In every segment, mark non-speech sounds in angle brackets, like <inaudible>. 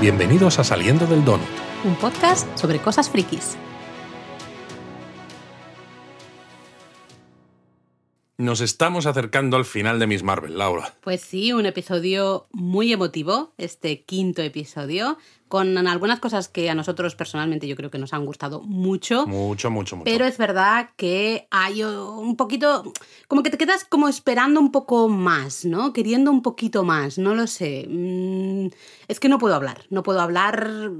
Bienvenidos a Saliendo del Donut. Un podcast sobre cosas frikis. Nos estamos acercando al final de Miss Marvel, Laura. Pues sí, un episodio muy emotivo, este quinto episodio, con algunas cosas que a nosotros personalmente yo creo que nos han gustado mucho. Mucho, mucho, mucho. Pero es verdad que hay un poquito, como que te quedas como esperando un poco más, ¿no? Queriendo un poquito más, no lo sé. Mm, es que no puedo hablar, no puedo hablar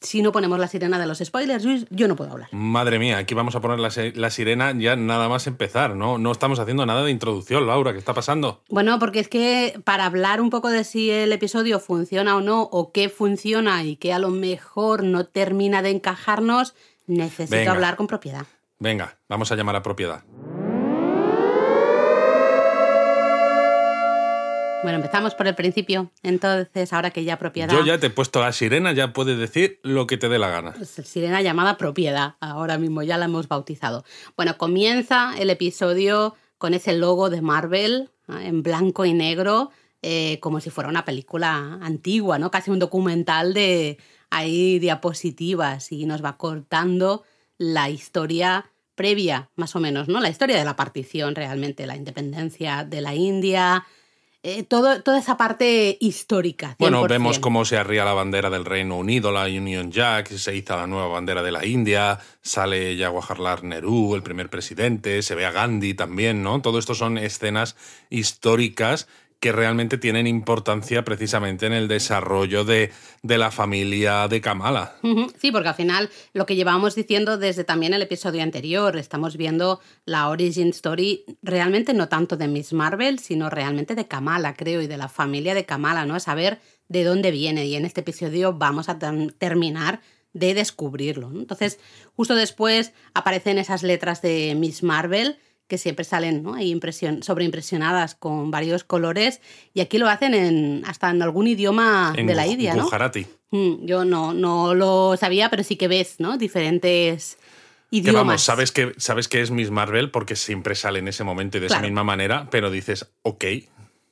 si no ponemos la sirena de los spoilers, yo no puedo hablar. Madre mía, aquí vamos a poner la, la sirena ya nada más empezar, ¿no? No estamos haciendo nada de introducción, Laura, ¿qué está pasando? Bueno, porque es que para hablar un poco de si el episodio funciona o no, o qué funciona y que a lo mejor no termina de encajarnos, necesito hablar con propiedad. Venga, vamos a llamar a propiedad. Bueno, empezamos por el principio. Entonces, ahora que ya propiedad. Yo ya te he puesto la sirena, ya puedes decir lo que te dé la gana. Pues sirena llamada propiedad. Ahora mismo ya la hemos bautizado. Bueno, comienza el episodio con ese logo de Marvel en blanco y negro eh, como si fuera una película antigua, ¿no? Casi un documental de ahí diapositivas y nos va cortando la historia previa, más o menos, ¿no? La historia de la partición realmente, la independencia de la India, eh, todo, toda esa parte histórica. Bueno, vemos cómo se arría la bandera del Reino Unido, la Union Jack, se hizo la nueva bandera de la India, sale Jawaharlal Nehru, el primer presidente, se ve a Gandhi también, ¿no? Todo esto son escenas históricas que realmente tienen importancia precisamente en el desarrollo de, la familia de Kamala. Sí, porque al final lo que llevábamos diciendo desde también el episodio anterior, estamos viendo la origin story realmente no tanto de Miss Marvel, sino realmente de Kamala, creo, y de la familia de Kamala, ¿no? A saber de dónde viene. Y en este episodio vamos a terminar de descubrirlo. Entonces, justo después aparecen esas letras de Miss Marvel que siempre salen ¿no? Ahí impresión, sobreimpresionadas con varios colores y aquí lo hacen en, hasta en algún idioma de la India, ¿no? Gujarati. Mm, yo no, no lo sabía, pero sí que ves ¿no? diferentes idiomas. Que vamos, sabes que, sabes que es Miss Marvel porque siempre sale en ese momento y de esa misma manera, pero dices, ok.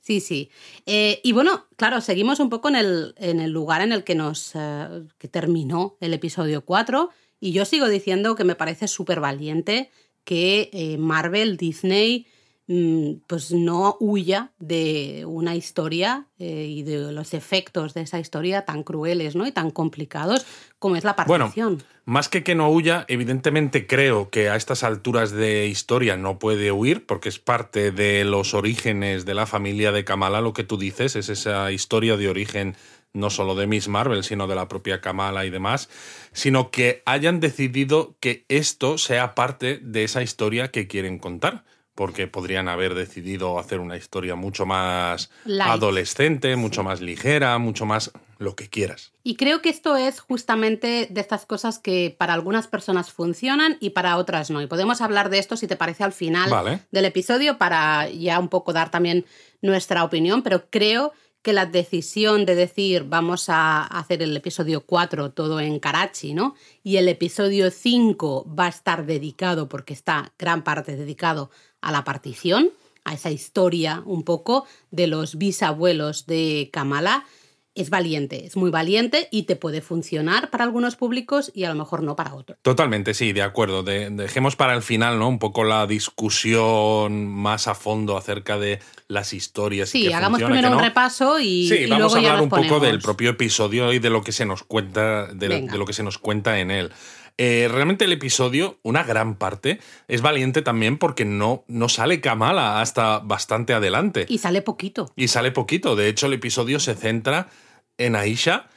Sí, sí. Eh, y bueno, claro, seguimos un poco en el, en el lugar en el que nos eh, que terminó el episodio 4 y yo sigo diciendo que me parece súper valiente que eh, Marvel, Disney, mm, pues no huya de una historia eh, y de los efectos de esa historia tan crueles ¿no? y tan complicados como es la partición. Bueno, más que que no huya, evidentemente creo que a estas alturas de historia no puede huir porque es parte de los orígenes de la familia de Kamala, lo que tú dices, es esa historia de origen no solo de Miss Marvel, sino de la propia Kamala y demás, sino que hayan decidido que esto sea parte de esa historia que quieren contar. Porque podrían haber decidido hacer una historia mucho más adolescente, mucho más ligera, mucho más lo que quieras. Y creo que esto es justamente de estas cosas que para algunas personas funcionan y para otras no. Y podemos hablar de esto, si te parece, al final del episodio para ya un poco dar también nuestra opinión, pero creo que la decisión de decir vamos a hacer el episodio 4 todo en Karachi, ¿no? Y el episodio 5 va a estar dedicado, porque está gran parte dedicado a la partición, a esa historia un poco de los bisabuelos de Kamala, es valiente, es muy valiente y te puede funcionar para algunos públicos y a lo mejor no para otros. Totalmente, sí, de acuerdo. dejemos para el final, ¿no? Un poco la discusión más a fondo acerca de las historias. Sí, hagamos primero un repaso y, sí, vamos a hablar un poco del propio episodio y de lo que se nos cuenta, de, lo que se nos cuenta en él. Eh, realmente el episodio, una gran parte, es valiente también porque no, no sale Kamala hasta bastante adelante. Y sale poquito. Y sale poquito. De hecho, el episodio se centra en Aisha.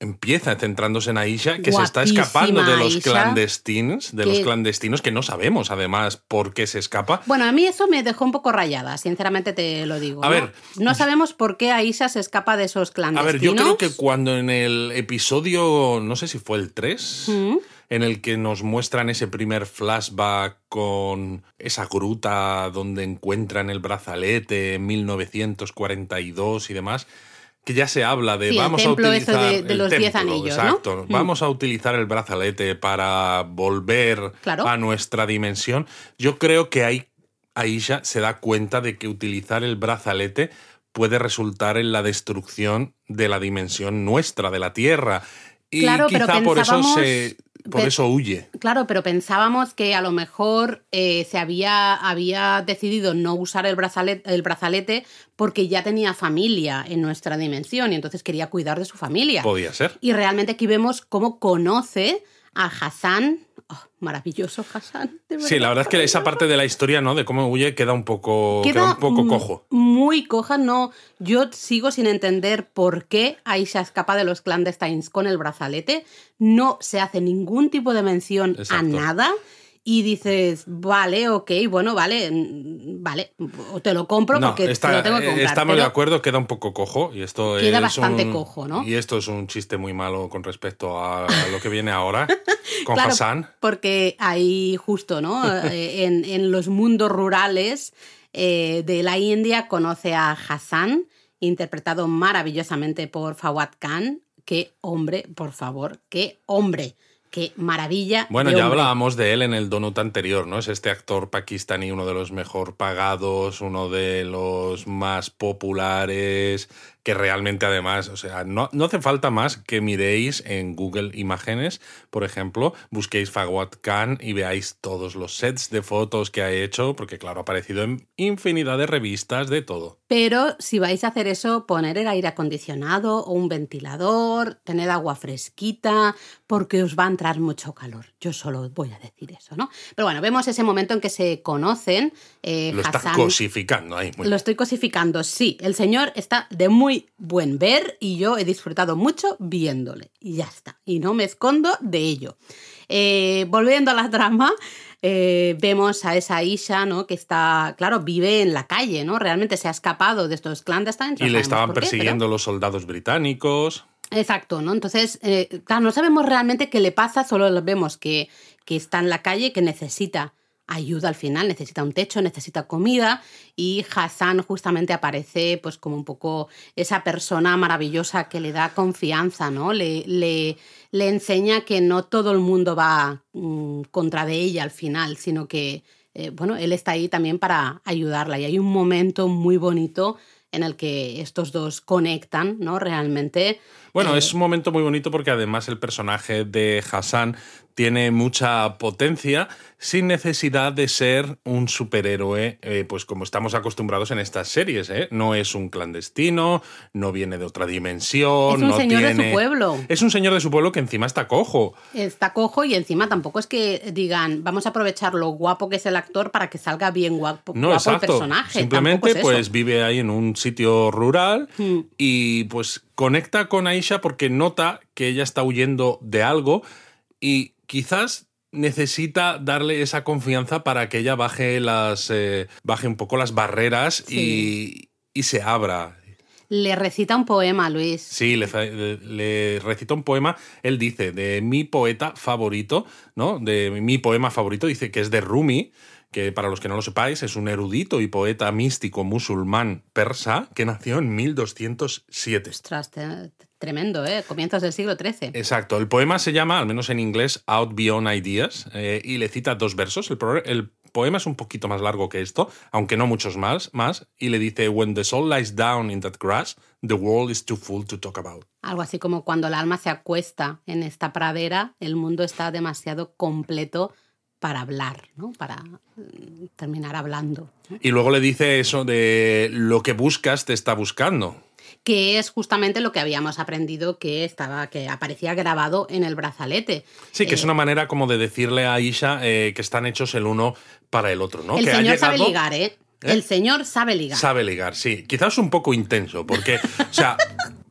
Empieza centrándose en Aisha, que se está escapando de los clandestinos, de los clandestinos que no sabemos además por qué se escapa. Bueno, a mí eso me dejó un poco rayada, sinceramente te lo digo. A ¿no? ver, no sabemos por qué Aisha se escapa de esos clandestinos. A ver, yo creo que cuando en el episodio, no sé si fue el 3, en el que nos muestran ese primer flashback con esa gruta donde encuentran el brazalete en 1942 y demás que ya se habla de vamos a utilizar de, los 10 anillos, exacto, mm. vamos a utilizar el brazalete para volver a nuestra dimensión. Yo creo que ahí Aisha se da cuenta de que utilizar el brazalete puede resultar en la destrucción de la dimensión nuestra, de la Tierra. Y quizá por eso se, por eso huye. Claro, pero pensábamos que a lo mejor eh, se había, había decidido no usar el brazalete, el brazalete porque ya tenía familia en nuestra dimensión y entonces quería cuidar de su familia. Podía ser. Y realmente aquí vemos cómo conoce a Hassan. Oh, maravilloso Hassan. sí, la verdad es que esa parte de la historia, ¿no? De cómo huye queda un poco, queda, un poco cojo. Muy coja, no. Yo sigo sin entender por qué Aisha escapa de los clandestines con el brazalete. No se hace ningún tipo de mención a nada y dices, vale, ok, bueno, vale, mm, vale, te lo compro porque te lo tengo que comprar. Estamos de acuerdo, queda un poco cojo y esto queda bastante cojo, ¿no? Y esto es un chiste muy malo con respecto a lo que viene ahora <laughs> con Hassan. Porque ahí justo, ¿no? <laughs> Eh, en, los mundos rurales eh, de la India conoce a Hassan, interpretado maravillosamente por Fawad Khan. Qué hombre, por favor, qué hombre. Qué maravilla. Bueno, ya hablábamos de él en el donut anterior, ¿no? Es este actor pakistaní, uno de los mejor pagados, uno de los más populares, que realmente además, o sea, no, no, hace falta más que miréis en Google Imágenes, por ejemplo, busquéis Fawad Khan y veáis todos los sets de fotos que ha hecho, porque claro, ha aparecido en infinidad de revistas, de todo. Pero si vais a hacer eso, poner el aire acondicionado o un ventilador, tener agua fresquita, porque os va a entrar mucho calor. Yo solo voy a decir eso, ¿no? Pero bueno, vemos ese momento en que se conocen. Eh, lo estás cosificando ahí. Lo estoy cosificando, sí. El señor está de muy buen ver y yo he disfrutado mucho viéndole. Y ya está. Y no me escondo de ello. Eh, volviendo a la trama, eh, vemos a esa Isha, ¿no? Que está, claro, vive en la calle, ¿no? Realmente se ha escapado de estos clandestinos. Y le estaban persiguiendo los soldados británicos. Exacto, ¿no? Entonces, eh, claro, no sabemos realmente qué le pasa, solo vemos que, que está en la calle, que necesita ayuda al final, necesita un techo, necesita comida y Hassan justamente aparece pues como un poco esa persona maravillosa que le da confianza, ¿no? Le, le, le enseña que no todo el mundo va mm, contra de ella al final, sino que, eh, bueno, él está ahí también para ayudarla y hay un momento muy bonito en el que estos dos conectan, ¿no? Realmente. Bueno, es un momento muy bonito porque además el personaje de Hassan tiene mucha potencia sin necesidad de ser un superhéroe, eh, pues como estamos acostumbrados en estas series. ¿eh? No es un clandestino, no viene de otra dimensión. Es un señor de su pueblo. Es un señor de su pueblo que encima está cojo. Está cojo y encima tampoco es que digan, vamos a aprovechar lo guapo que es el actor para que salga bien guapo, no, el personaje. Simplemente pues vive ahí en un sitio rural hmm. y pues conecta con Aisha porque nota que ella está huyendo de algo y quizás necesita darle esa confianza para que ella baje las eh, baje un poco las barreras y, se abra. Le recita un poema, Luis. Sí, le, recita un poema. Él dice de mi poeta favorito, ¿no? De mi poema favorito, dice que es de Rumi, que para los que no lo sepáis es un erudito y poeta místico musulmán persa que nació en 1207. Ostras, Tremendo, ¿eh? Comienzos del siglo XIII. Exacto. El poema se llama, al menos en inglés, Out Beyond Ideas, eh, y le cita dos versos. El, poema es un poquito más largo que esto, aunque no muchos más, más, y le dice, When the soul lies down in that grass, the world is too full to talk about. Algo así como cuando el alma se acuesta en esta pradera, el mundo está demasiado completo para hablar, ¿no? Para mm, terminar hablando. Y luego le dice eso de lo que buscas te está buscando que es justamente lo que habíamos aprendido que estaba, que aparecía grabado en el brazalete. Sí, que es eh, una manera como de decirle a Isha eh, que están hechos el uno para el otro, ¿no? El que señor sabe ligar, ¿eh? ¿eh? El señor sabe ligar. Sabe ligar, sí. Quizás un poco intenso, porque, o sea,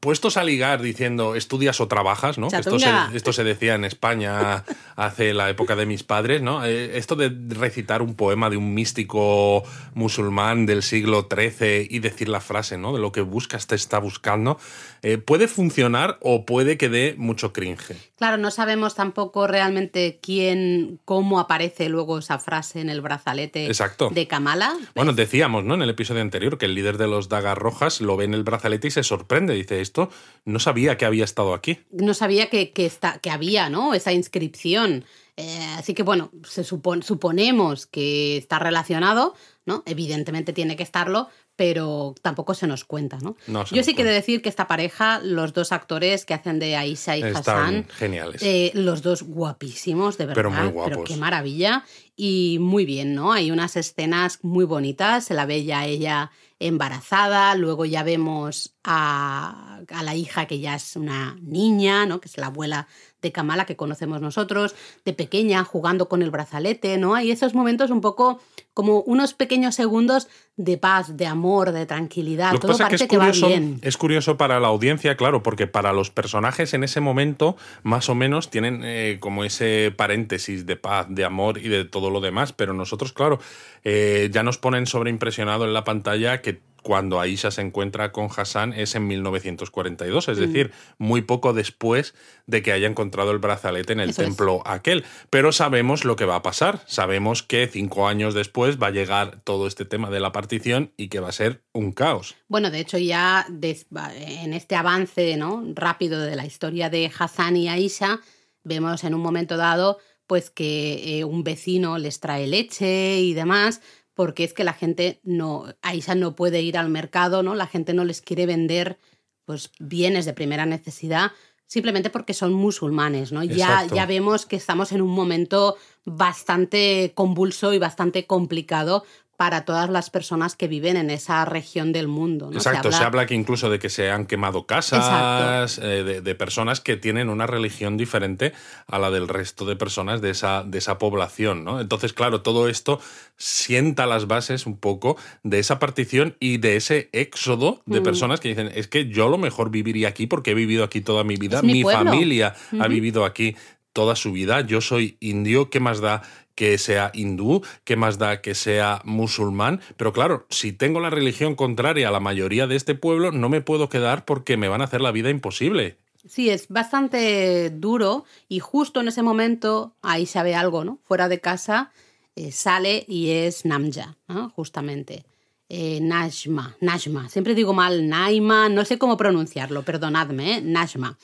puestos a ligar diciendo estudias o trabajas, ¿no? Esto se, esto se, decía en España <laughs> hace la época de mis padres, ¿no? Eh, esto de recitar un poema de un místico musulmán del siglo XIII y decir la frase, ¿no? De lo que buscas te está buscando, eh, puede funcionar o puede que dé mucho cringe. Claro, no sabemos tampoco realmente quién, cómo aparece luego esa frase en el brazalete de Kamala. Bueno, decíamos, ¿no? En el episodio anterior que el líder de los dagas rojas lo ve en el brazalete y se sorprende, dice, esto no sabía que había estado aquí. No sabía que, que, está, que había, ¿no? Esa inscripción. Eh, así que bueno, se suponemos que está relacionado, ¿no? Evidentemente tiene que estarlo, pero tampoco se nos cuenta, ¿no? Yo sí quiero decir que esta pareja, los dos actores que hacen de Aisha y Hassan, geniales. Eh, los dos guapísimos, de verdad. Pero muy guapos. Pero qué maravilla. Y muy bien, ¿no? Hay unas escenas muy bonitas, se la ve ya ella embarazada, luego ya vemos a, a, la hija que ya es una niña, ¿no? que es la abuela de Kamala que conocemos nosotros, de pequeña jugando con el brazalete, ¿no? Hay esos momentos un poco como unos pequeños segundos de paz, de amor, de tranquilidad. Lo que Todo parece que, es curioso, bien. Es curioso para la audiencia, claro, porque para los personajes en ese momento, más o menos, tienen eh, como ese paréntesis de paz, de amor y de todo lo demás. Pero nosotros, claro, eh, ya nos ponen sobreimpresionado en la pantalla que cuando Aisha se encuentra con Hassan es en 1942, es mm. decir, muy poco después de que haya encontrado el brazalete en el templo aquel. Pero sabemos lo que va a pasar, sabemos que cinco años después va a llegar todo este tema de la partición y que va a ser un caos. Bueno, de hecho ya en este avance ¿no? rápido de la historia de Hassan y Aisha, vemos en un momento dado pues que eh, un vecino les trae leche y demás, porque es que la gente no, Aisha no puede ir al mercado, ¿no? La gente no les quiere vender pues bienes de primera necesidad simplemente porque son musulmanes, ¿no? Ya, ya vemos que estamos en un momento bastante convulso y bastante complicado para todas las personas que viven en esa región del mundo. Exacto, se habla... que incluso de que se han quemado casas, eh, de, personas que tienen una religión diferente a la del resto de personas de esa, de esa población. ¿no? Entonces, claro, todo esto sienta las bases un poco de esa partición y de ese éxodo de mm. personas que dicen, es que yo lo mejor viviría aquí porque he vivido aquí toda mi vida, mi, familia ha vivido aquí toda su vida, yo soy indio, ¿qué más da que sea hindú, qué más da que sea musulmán, pero claro, si tengo la religión contraria a la mayoría de este pueblo, no me puedo quedar porque me van a hacer la vida imposible. Sí, es bastante duro y justo en ese momento ahí se ve algo, ¿no? Fuera de casa eh, sale y es Namja, justamente. Eh, Najma, Najma. Siempre digo mal Naima, no sé cómo pronunciarlo, perdonadme, ¿eh? Najma.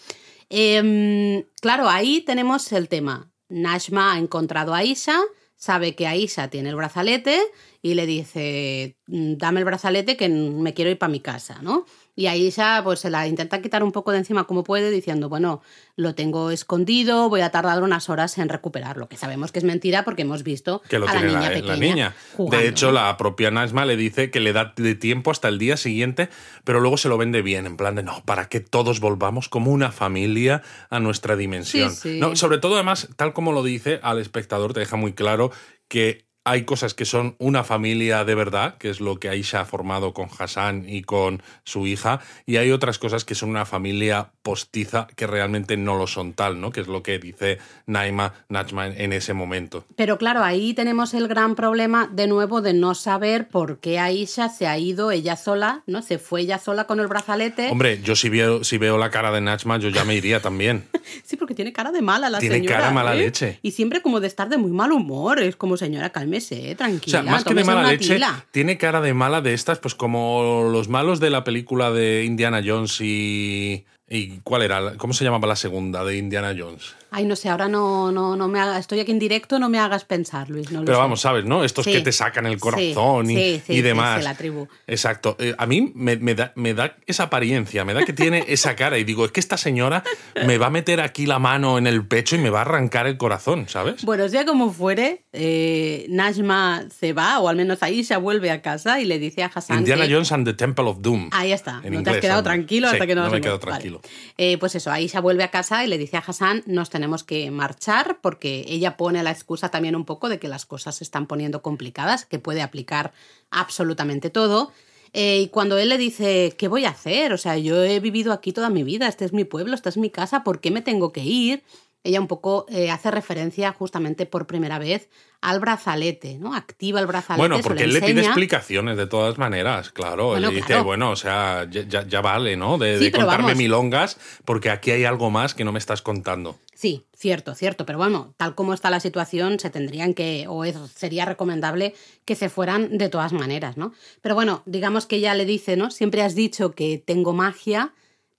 Em, claro, ahí tenemos el tema. Nashma ha encontrado a Aisha, sabe que Aisha tiene el brazalete y le dice, mm, dame el brazalete que me quiero ir para mi casa, ¿no? Y Aisha pues se la intenta quitar un poco de encima como puede, diciendo, bueno, lo tengo escondido, voy a tardar unas horas en recuperarlo, que sabemos que es mentira porque hemos visto que lo a la tiene niña la, pequeña. niña. de hecho, la propia Nasma le dice que le da de tiempo hasta el día siguiente, pero luego se lo vende bien, en plan de no, para que todos volvamos como una familia a nuestra dimensión. No, sobre todo, además, tal como lo dice, al espectador te deja muy claro que hay cosas que son una familia de verdad, que es lo que Aisha ha formado con Hassan y con su hija, y hay otras cosas que son una familia postiza que realmente no lo son tal, ¿no? Que es lo que dice Naima Najma en ese momento. Pero claro, ahí tenemos el gran problema de nuevo de no saber por qué Aisha se ha ido ella sola, ¿no? Se fue ella sola con el brazalete. Hombre, yo si veo, si veo la cara de Najma, yo ya me iría también. <laughs> sí, porque tiene cara de mala la señora. Tiene cara mala ¿eh? leche. Y siempre como de estar de muy mal humor, es como señora, calma tranquila. O sea, más que de mala leche, tiene cara de mala de estas, pues como los malos de la película de Indiana Jones y ¿Y cuál era? ¿Cómo se llamaba la segunda de Indiana Jones? Ay, no sé, ahora no, no, no me haga, estoy aquí en directo, no me hagas pensar, Luis. Pero vamos, sabes, ¿no? Estos que te sacan el corazón y, y, demás. la tribu. Exacto. Eh, a mí me, da, me, da, esa apariencia, me da que tiene <laughs> esa cara y digo, es que esta señora me va a meter aquí la mano en el pecho y me va a arrancar el corazón, ¿sabes? Bueno, sea como fuere, eh, Najma se va, o al menos ahí se vuelve a casa y le dice a Hassan. Indiana Jones and the Temple of Doom. Ahí está. no te has quedado tranquilo hasta que no, no me he quedado tranquilo. Eh, pues eso, Aisha vuelve a casa y le dice a Hassan, nos tenemos que marchar porque ella pone la excusa también un poco de que las cosas se están poniendo complicadas, que puede aplicar absolutamente todo. Eh, y cuando él le dice, ¿qué voy a hacer? O sea, yo he vivido aquí toda mi vida, este es mi pueblo, esta es mi casa, ¿por qué me tengo que ir? Ella un poco eh, hace referencia justamente por primera vez al brazalete, ¿no? Activa el brazalete. Bueno, porque él le pide explicaciones de todas maneras, claro. él le dice, bueno, o sea, ya, vale, ¿no? De, contarme milongas, porque aquí hay algo más que no me estás contando. Sí, cierto, cierto, pero bueno, tal como está la situación, se tendrían que, o sería recomendable que se fueran de todas maneras, ¿no? Pero bueno, digamos que ella le dice, ¿no? Siempre has dicho que tengo magia,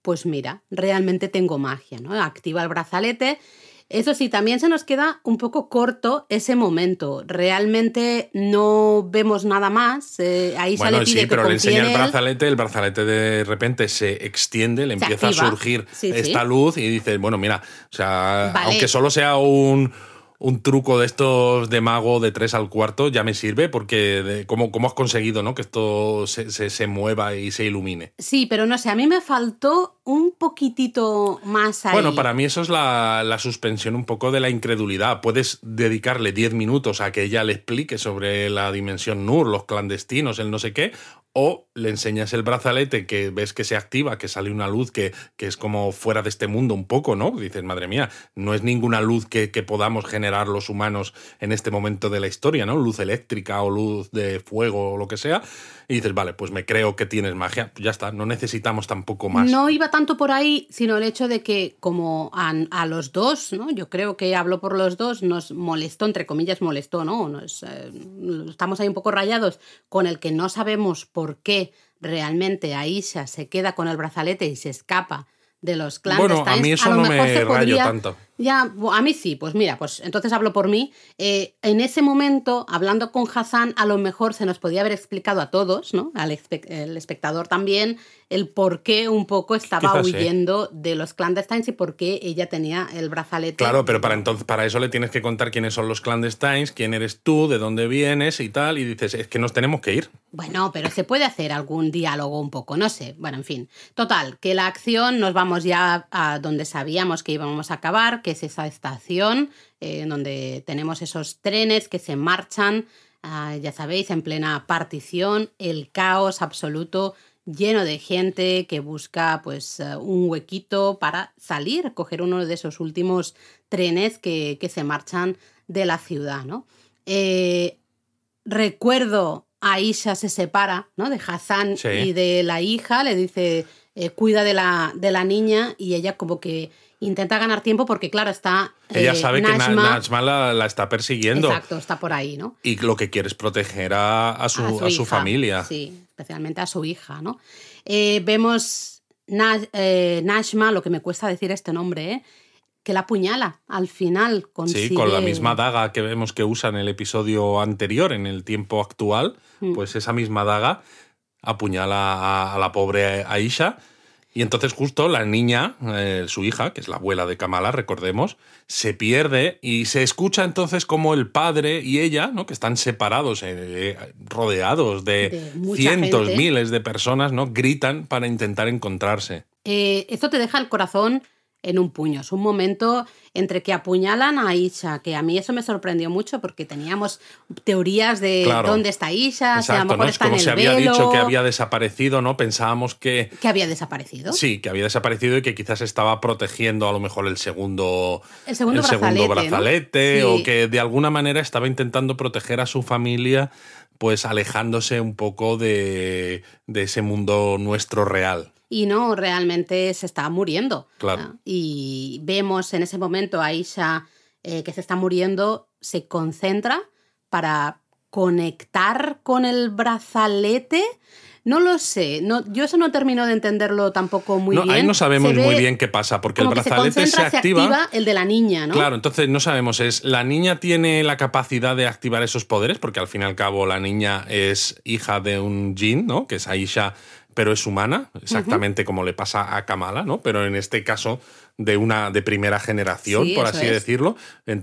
pues mira, realmente tengo magia, ¿no? Activa el brazalete. Eso sí, también se nos queda un poco corto ese momento. Realmente no vemos nada más. Eh, ahí bueno, le pide sí, pero le enseña el brazalete, el brazalete de repente se extiende, le empieza a surgir esta luz y dice, bueno, mira, o sea, aunque solo sea un un truco de estos de mago de 3 al cuarto ya me sirve porque ¿cómo, has conseguido ¿no? que esto se, mueva y se ilumine? Sí, pero no sé, a mí me faltó un poquitito más ahí. Bueno, para mí eso es la, la suspensión un poco de la incredulidad. Puedes dedicarle 10 minutos a que ella le explique sobre la dimensión Nur, los clandestinos, el no sé qué, o le enseñas el brazalete que ves que se activa, que sale una luz que, que, es como fuera de este mundo un poco, ¿no? Dices, madre mía, no es ninguna luz que, que, podamos generar los humanos en este momento de la historia, ¿no? Luz eléctrica o luz de fuego o lo que sea y dices, vale, pues me creo que tienes magia, ya está, no necesitamos tampoco más. No iba tanto por ahí, sino el hecho de que como a, los dos, ¿no? Yo creo que hablo por los dos, nos molestó, entre comillas molestó, ¿no? Eh, estamos ahí un poco rayados con el que no sabemos por qué realmente Aisha se queda con el brazalete y se escapa de los clandestinos. Bueno, a mí eso no me rayo tanto. Ya, a mí sí, pues mira, pues entonces hablo por mí. Eh, en ese momento, hablando con Hassan, a lo mejor se nos podía haber explicado a todos, ¿no? Al el espectador también, el por qué un poco estaba huyendo de los clandestines y por qué ella tenía el brazalete. Claro, pero para entonces, para eso le tienes que contar quiénes son los clandestines, quién eres tú, de dónde vienes y tal, y dices, es que nos tenemos que ir. Bueno, pero se puede hacer algún diálogo un poco, no sé. Bueno, en fin. Total, que la acción nos vamos ya a donde sabíamos que íbamos a acabar, que es esa estación en eh, donde tenemos esos trenes que se marchan, ah, ya sabéis, en plena partición, el caos absoluto lleno de gente que busca pues eh, un huequito para salir, coger uno de esos últimos trenes que, se marchan de la ciudad, ¿no? Eh, recuerdo Aisha se separa, ¿no? De Hassan y de la hija, le dice, cuida de la, de la niña y ella como que intenta ganar tiempo porque, claro, está. Ella eh, sabe que Najma la, está persiguiendo. Exacto, está por ahí, ¿no? Y lo que quiere es proteger a, su, a su, familia. Sí, especialmente a su hija, ¿no? Eh, vemos eh, Najma, lo que me cuesta decir este nombre, ¿eh? que la apuñala al final. Sí, con la misma daga que vemos que usa en el episodio anterior, en el tiempo actual, mm. pues esa misma daga apuñala a, a la pobre Aisha y entonces justo la niña, eh, su hija, que es la abuela de Kamala, recordemos, se pierde y se escucha entonces como el padre y ella, ¿no? que están separados, eh, rodeados de, cientos, miles de personas, ¿no? gritan para intentar encontrarse. Eh, esto te deja el corazón en un puño. Es un momento entre que apuñalan a Isha, que a mí eso me sorprendió mucho porque teníamos teorías de dónde está Isha, si a lo mejor está Como en se había dicho que había desaparecido, ¿no? Pensábamos que... Que había desaparecido. Sí, que había desaparecido y que quizás estaba protegiendo a lo mejor el segundo, el segundo brazalete, o que de alguna manera estaba intentando proteger a su familia pues alejándose un poco de, de ese mundo nuestro real y no realmente se está muriendo. Claro. Y vemos en ese momento a Aisha eh, que se está muriendo, se concentra para conectar con el brazalete. No lo sé, no, yo eso no termino de entenderlo tampoco muy bien. Ahí no sabemos muy bien qué pasa, porque el brazalete se, activa, El de la niña, ¿no? Claro, entonces no sabemos, es la niña tiene la capacidad de activar esos poderes, porque al fin y al cabo la niña es hija de un jin, ¿no? Que es Aisha pero es humana, exactamente como le pasa a Kamala, ¿no? Pero en este caso de una de primera generación, por así decirlo.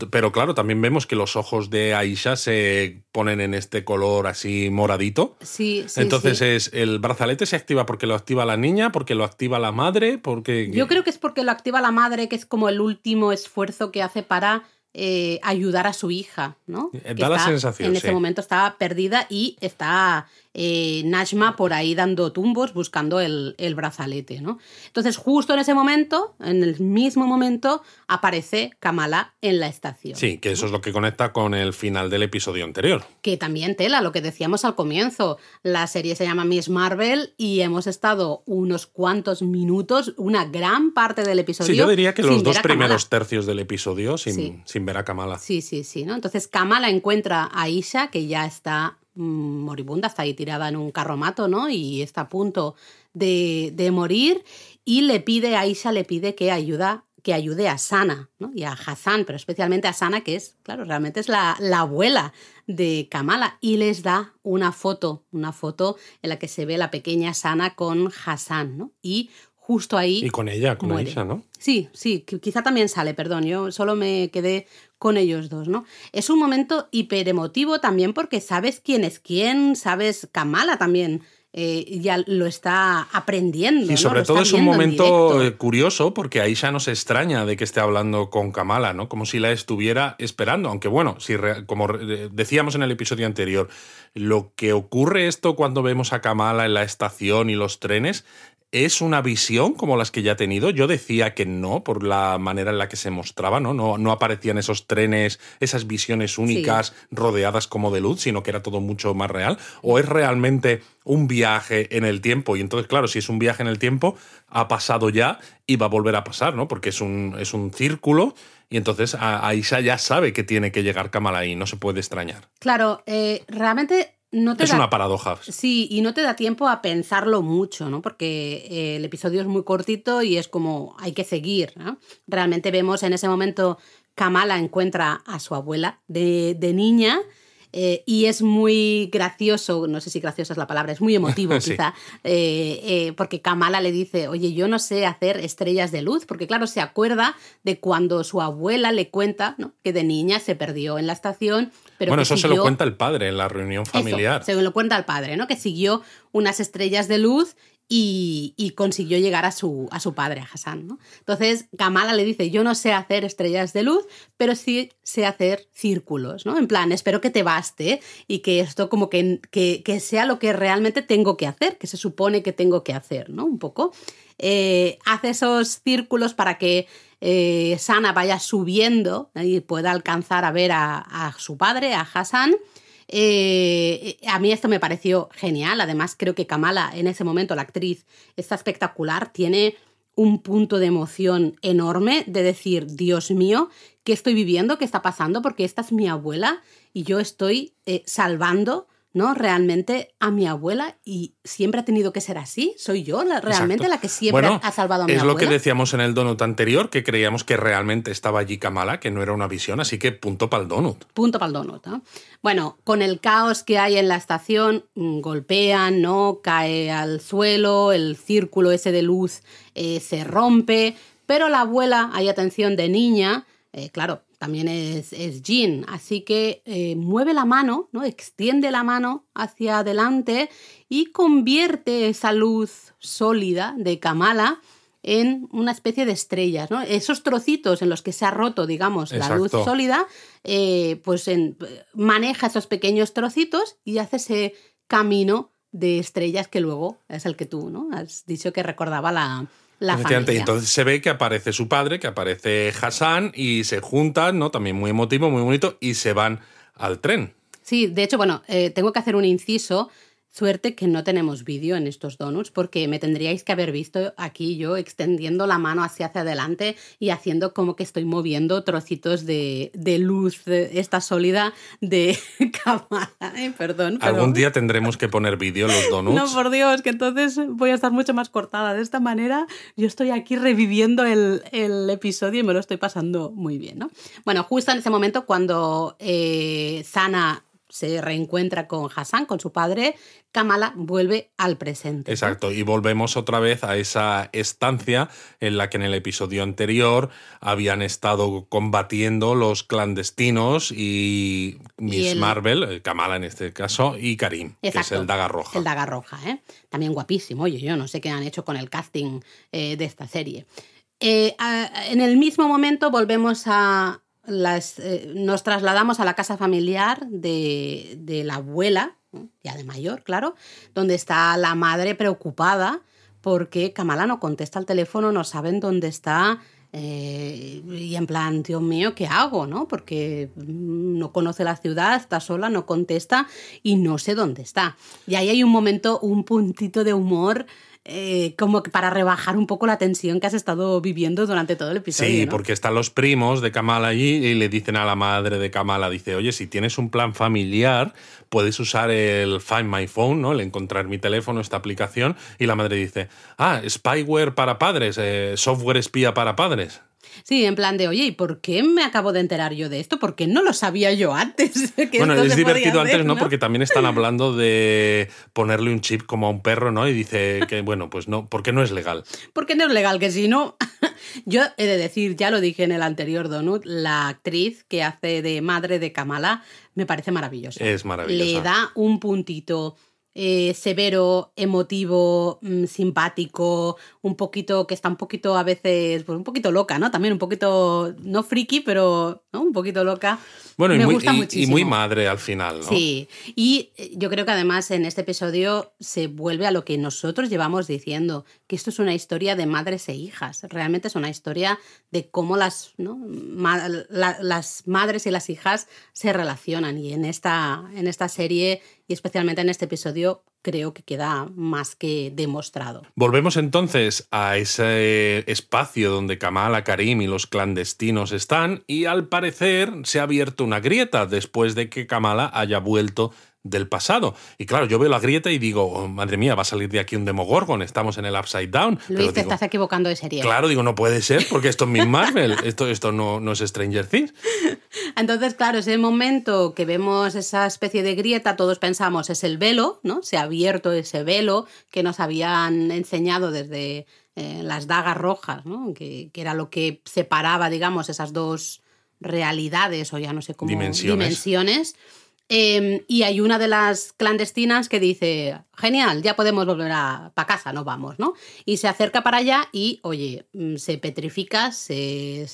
Pero claro, también vemos que los ojos de Aisha se ponen en este color así moradito. Sí, sí Entonces es el brazalete se activa porque lo activa la niña, porque lo activa la madre, porque Yo creo que es porque lo activa la madre, que es como el último esfuerzo que hace para eh, ayudar a su hija, ¿no? Eh, da la sensación. En ese momento estaba perdida y está eh, Najma por ahí dando tumbos buscando el, brazalete, ¿no? Entonces, justo en ese momento, en el mismo momento, aparece Kamala en la estación. Sí, que eso es lo que conecta con el final del episodio anterior. Que también tela, lo que decíamos al comienzo. La serie se llama Miss Marvel y hemos estado unos cuantos minutos, una gran parte del episodio. Sí, yo diría que los dos primeros tercios del episodio sin, sin ver a Kamala. Sí, sí, sí, ¿no? Entonces Kamala encuentra a Isha, que ya está moribunda, está ahí tirada en un carromato, ¿no? Y está a punto de, morir y le pide, a Aisha le pide que, ayuda, que ayude a Sana y a Hassan, pero especialmente a Sana, que es, claro, realmente es la, abuela de Kamala, y les da una foto, una foto en la que se ve la pequeña Sana con Hassan, ¿no? Y justo ahí. Y con ella, con ella, ¿no? Sí, sí, quizá también sale, perdón, yo solo me quedé con ellos dos, ¿no? Es un momento hiper emotivo también porque sabes quién es quién, sabes Kamala también. Eh, ya lo está aprendiendo. Y sobre todo es un momento eh, curioso porque Aisha no se extraña de que esté hablando con Kamala, ¿no? Como si la estuviera esperando. Aunque bueno, si como decíamos en el episodio anterior, lo que ocurre esto cuando vemos a Kamala en la estación y los trenes ¿Es una visión como las que ya ha tenido? Yo decía que no, por la manera en la que se mostraba, ¿no? No, no aparecían esos trenes, esas visiones únicas rodeadas como de luz, sino que era todo mucho más real. ¿O es realmente un viaje en el tiempo? Y entonces, claro, si es un viaje en el tiempo, ha pasado ya y va a volver a pasar, ¿no? Porque es un, es un círculo y entonces Aisha ya sabe que tiene que llegar Kamala ahí, no se puede extrañar. Claro, eh, realmente es una paradoja. Sí, y no te da tiempo a pensarlo mucho, ¿no? Porque eh, el episodio es muy cortito y es como hay que seguir. ¿no? Realmente vemos en ese momento Kamala encuentra a su abuela de, de niña eh, y es muy gracioso, no sé si graciosa es la palabra, es muy emotivo <laughs> quizá, eh, eh, porque Kamala le dice, oye, yo no sé hacer estrellas de luz, porque claro, se acuerda de cuando su abuela le cuenta que de niña se perdió en la estación. Pero bueno, eso se lo cuenta el padre en la reunión familiar. se lo cuenta el padre, ¿no? Que siguió unas estrellas de luz y, consiguió llegar a su, a su padre, a Hassan. ¿no? Entonces, Kamala le dice, yo no sé hacer estrellas de luz, pero sí sé hacer círculos, ¿no? En plan, espero que te baste y que esto como que, que, sea lo que realmente tengo que hacer, que se supone que tengo que hacer, ¿no? Un poco. Eh, hace esos círculos para que eh, Sana vaya subiendo y pueda alcanzar a ver a, a su padre, a Hassan. Eh, a mí esto me pareció genial. Además, creo que Kamala, en ese momento, la actriz, está espectacular. Tiene un punto de emoción enorme de decir, Dios mío, ¿qué estoy viviendo? ¿Qué está pasando? Porque esta es mi abuela y yo estoy eh, salvando ¿no? Realmente a mi abuela y siempre ha tenido que ser así. Soy yo realmente la que siempre ha salvado a mi abuela. Es lo que decíamos en el donut anterior, que creíamos que realmente estaba allí Kamala, que no era una visión, así que punto para el donut. Punto para el donut. Bueno, con el caos que hay en la estación, mm, golpean, ¿no? Cae al suelo, el círculo ese de luz eh, se rompe, pero la abuela, hay atención de niña, eh, claro, también es, es Jean. Así que eh, mueve la mano, ¿no? extiende la mano hacia adelante y convierte esa luz sólida de Kamala en una especie de estrellas, ¿no? Esos trocitos en los que se ha roto, digamos, la luz sólida, eh, pues maneja esos pequeños trocitos y hace ese camino de estrellas que luego es el que tú, ¿no? Has dicho que recordaba la, y entonces se ve que aparece su padre, que aparece Hassan y se juntan, ¿no? También muy emotivo, muy bonito, y se van al tren. Sí, de hecho, bueno, eh, tengo que hacer un inciso Suerte que no tenemos vídeo en estos donuts porque me tendríais que haber visto aquí yo extendiendo la mano hacia, hacia adelante y haciendo como que estoy moviendo trocitos de, luz, esta sólida de <laughs> cámara. ¿eh? Perdón. Algún día tendremos que poner vídeo los <laughs> donuts. No, por Dios, que entonces voy a estar mucho más cortada. De esta manera yo estoy aquí reviviendo el, episodio y me lo estoy pasando muy bien. ¿no? Bueno, justo en ese momento cuando eh, Sana se reencuentra con Hassan, con su padre, Kamala vuelve al presente. Exacto, y volvemos otra vez a esa estancia en la que en el episodio anterior habían estado combatiendo los clandestinos y Miss Marvel, eh, Kamala en este caso, y Karim, que es el Daga Roja. El Daga Roja, ¿eh? También guapísimo, oye, yo no sé qué han hecho con el casting eh, de esta serie. Eh, en el mismo momento volvemos a, eh, nos trasladamos a la casa familiar de, la abuela, ya de mayor, claro, donde está la madre preocupada porque Kamala no contesta el teléfono, no saben dónde está. Eh, y en plan, Dios mío, ¿qué hago? ¿no? Porque no conoce la ciudad, está sola, no contesta y no sé dónde está. Y ahí hay un momento, un puntito de humor eh, como para rebajar un poco la tensión que has estado viviendo durante todo el episodio. Sí, porque están los primos de Kamala allí y le dicen a la madre de Kamala, dice, oye, si tienes un plan familiar, puedes usar el Find My Phone, ¿no? El encontrar mi teléfono, esta aplicación. Y la madre dice, ah, spyware para padres, eh, software espía para padres. Sí, en plan de, oye, ¿y por qué me acabo de enterar yo de esto? Porque no lo sabía yo antes. <laughs> bueno, es divertido antes, ¿no? Porque también están hablando de ponerle un chip como a un perro, ¿no? Y dice que, bueno, pues no, ¿por qué no es legal? Porque no es legal, que si no. <laughs> yo he de decir, ya lo dije en el anterior Donut, la actriz que hace de madre de Kamala me parece maravillosa. Es maravillosa. Le da un puntito eh, severo, emotivo, mm, simpático, un poquito, que está un poquito a veces, pues un poquito loca, ¿no? También un poquito, no friki, pero un poquito loca. Bueno, y, muy, y, muy, madre al final, ¿no? Sí, y eh, yo creo que además en este episodio se vuelve a lo que nosotros llevamos diciendo, que esto es una historia de madres e hijas. Realmente es una historia de cómo las, las madres y las hijas se relacionan. Y en esta, en esta serie, y especialmente en este episodio, creo que queda más que demostrado. Volvemos entonces a ese espacio donde Kamala, Karim y los clandestinos están y al parecer se ha abierto una grieta después de que Kamala haya vuelto del pasado. Y claro, yo veo la grieta y digo, oh, madre mía, va a salir de aquí un Demogorgon, estamos en el Upside Down. Luis, te estás equivocando de serie. Claro, digo, no puede ser, porque esto es Miss Marvel, <laughs> esto, esto no, no es Stranger Things. <laughs> Entonces, claro, ese momento que vemos esa especie de grieta, todos pensamos es el velo, ¿no? Se ha abierto ese velo que nos habían enseñado desde eh, las dagas rojas, ¿no? Que, que, era lo que separaba, digamos, esas dos realidades o ya no sé cómo dimensiones Em, y hay una de las clandestinas que dice, genial, ya podemos volver a para casa, no vamos, ¿no? Y se acerca para allá y, oye, mm, se petrifica se,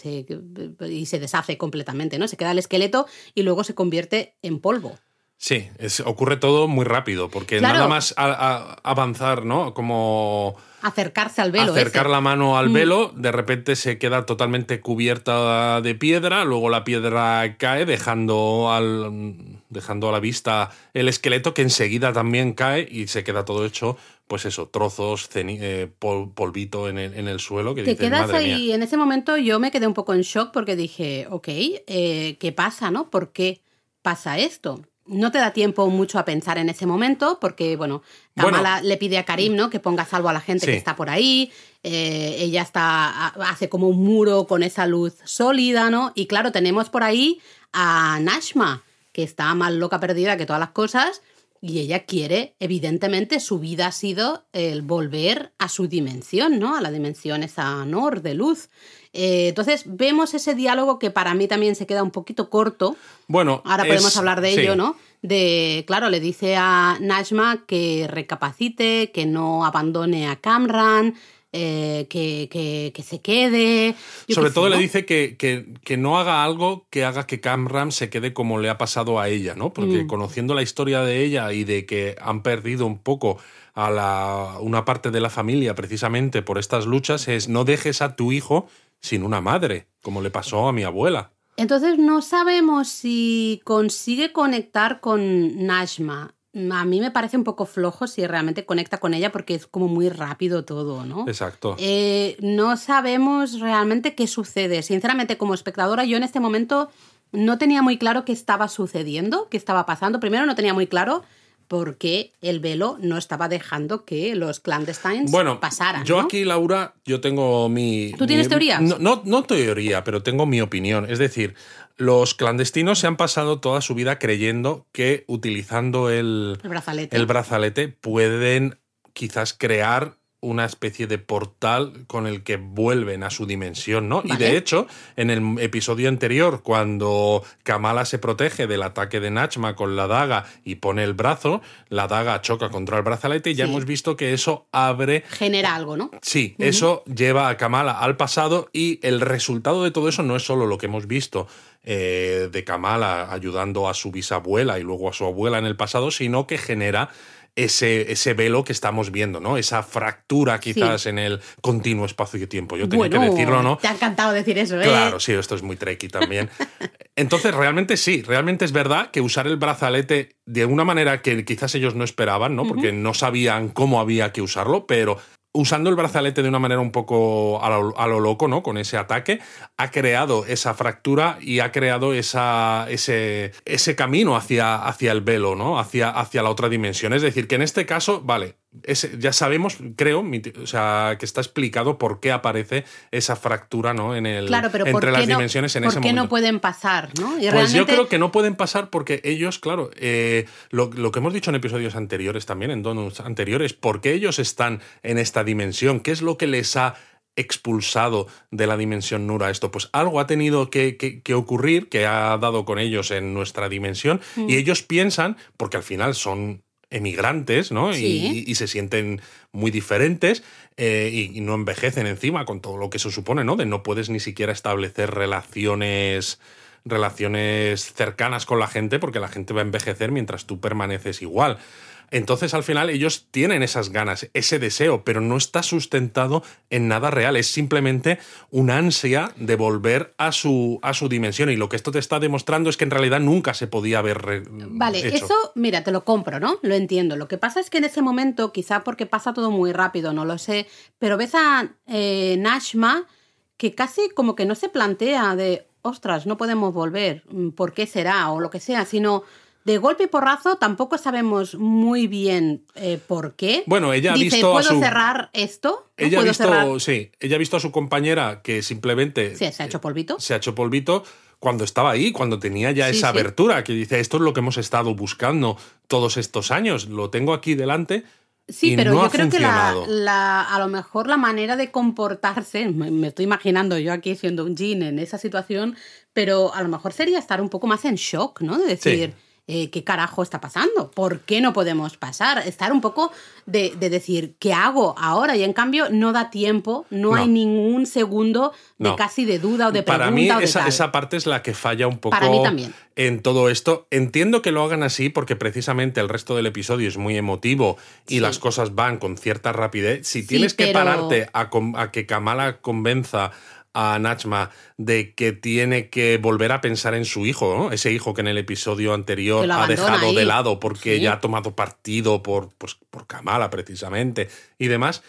y se deshace completamente, ¿no? Se queda el esqueleto y luego se convierte en polvo. Sí, ocurre todo muy rápido, porque nada más avanzar, ¿no? Como acercarse al velo. Acercar la mano al mm. velo, de repente se queda totalmente cubierta de piedra, luego la piedra cae dejando, al, dejando a la vista el esqueleto que enseguida también cae y se queda todo hecho, pues eso, trozos, eh, polvito en el, suelo. Que Te quedas ahí, en ese momento yo me quedé un poco en shock porque dije, ok, eh, ¿qué pasa, no? ¿Por qué pasa esto? No te da tiempo mucho a pensar en ese momento, porque, bueno, Kamala le pide a Karim, ¿no? Que ponga salvo a la gente que está por ahí. Eh, ella está, hace como un muro con esa luz sólida, ¿no? Y claro, tenemos por ahí a Nashma, que está más loca perdida que todas las cosas. Y ella quiere, evidentemente, su vida ha sido el volver a su dimensión, ¿no? A la dimensión esa nor de luz. Eh, entonces, vemos ese diálogo que para mí también se queda un poquito corto. Bueno, ahora podemos hablar de ello, ¿no? De, claro, le dice a Najma que recapacite, que no abandone a Camran, eh, que, se quede. Sobre todo le dice que, que, no haga algo que haga que Camran se quede como le ha pasado a ella, ¿no? Porque mm. conociendo la historia de ella y de que han perdido un poco a la, una parte de la familia precisamente por estas luchas, es no dejes a tu hijo sin una madre, como le pasó a mi abuela. Entonces no sabemos si consigue conectar con Najma. A mí me parece un poco flojo si realmente conecta con ella porque es como muy rápido todo, ¿no? Exacto. Eh, no sabemos realmente qué sucede. Sinceramente, como espectadora, yo en este momento no tenía muy claro qué estaba sucediendo, qué estaba pasando. Primero no tenía muy claro porque el velo no estaba dejando que los clandestines bueno, pasaran. Yo aquí, Laura, yo tengo mi. ¿Tú tienes teoría? No, no, teoría, pero tengo mi opinión. Es decir, los clandestinos se han pasado toda su vida creyendo que utilizando el, el brazalete. el brazalete pueden quizás crear una especie de portal con el que vuelven a su dimensión, ¿no? Y de hecho, en el episodio anterior, cuando Kamala se protege del ataque de Nachma con la daga y pone el brazo, la daga choca contra el brazalete y ya hemos visto que eso abre... Genera algo, ¿no? Sí, eso lleva a Kamala al pasado y el resultado de todo eso no es solo lo que hemos visto eh, de Kamala ayudando a su bisabuela y luego a su abuela en el pasado, sino que genera ese, ese velo que estamos viendo, ¿no? Esa fractura quizás en el continuo espacio y tiempo. Yo tenía que decirlo, ¿no? Te ha encantado decir eso, ¿eh? Claro, sí, esto es muy tricky también. <laughs> Entonces, realmente sí, realmente es verdad que usar el brazalete de una manera que quizás ellos no esperaban, ¿no? Porque no sabían cómo había que usarlo, pero usando el brazalete de una manera un poco a lo, loco, ¿no? Con ese ataque, ha creado esa fractura y ha creado esa, ese, ese camino hacia, hacia el velo, ¿no? Hacia, hacia la otra dimensión. Es decir, que en este caso, vale, ya sabemos, creo, o sea, que está explicado por qué aparece esa fractura ¿no? en el, entre las dimensiones en ese momento. ¿Por qué no pueden pasar? ¿no? pues yo creo que no pueden pasar porque ellos, claro, eh, lo, que hemos dicho en episodios anteriores también, en donuts anteriores, ¿por qué ellos están en esta dimensión? ¿Qué es lo que les ha expulsado de la dimensión Nura esto? Pues algo ha tenido que, ocurrir, que ha dado con ellos en nuestra dimensión, y mm. ellos piensan, porque al final son emigrantes, ¿no? Y, se sienten muy diferentes eh, y, no envejecen encima con todo lo que eso supone, ¿no? De no puedes ni siquiera establecer relaciones relaciones cercanas con la gente porque la gente va a envejecer mientras tú permaneces igual. Entonces al final ellos tienen esas ganas, ese deseo, pero no está sustentado en nada real, es simplemente una ansia de volver a su, a su dimensión. Y lo que esto te está demostrando es que en realidad nunca se podía haber... Vale, eso, mira, te lo compro, ¿no? Lo entiendo. Lo que pasa es que en ese momento, quizá porque pasa todo muy rápido, no lo sé, pero ves a eh, Nashma que casi como que no se plantea de, ostras, no podemos volver, ¿por qué será? o lo que sea, sino de golpe y porrazo tampoco sabemos muy bien eh, por qué. Bueno, ella ha Dice, visto. ¿Puedo cerrar esto? Ella ha visto, sí, ella ha visto a su compañera que simplemente. Sí, se ha hecho polvito. Se ha hecho polvito cuando estaba ahí, cundo tenía ya esa abertura, que dice, esto es lo que hemos estado buscando todos estos años, lo tengo aquí delante. Sí, pero yo creo que la, a lo mejor la manera de comportarse, me, estoy imaginando yo aquí siendo un jean en esa situación, pero a lo mejor sería estar un poco más en shock, ¿no? De decir, eh, ¿qué carajo está pasando? ¿Por qué no podemos pasar? Estar un poco de, decir, ¿qué hago ahora? Y en cambio no da tiempo, no, hay ningún segundo de casi de duda o de pregunta. Para mí esa, esa, parte es la que falla un poco en todo esto. Entiendo que lo hagan así porque precisamente el resto del episodio es muy emotivo y las cosas van con cierta rapidez. Si tienes que pararte a, a que Kamala convenza a Nachma de que tiene que volver a pensar en su hijo, ese hijo que en el episodio anterior ha dejado de lado porque ya ha tomado partido por, pues, por Kamala precisamente y demás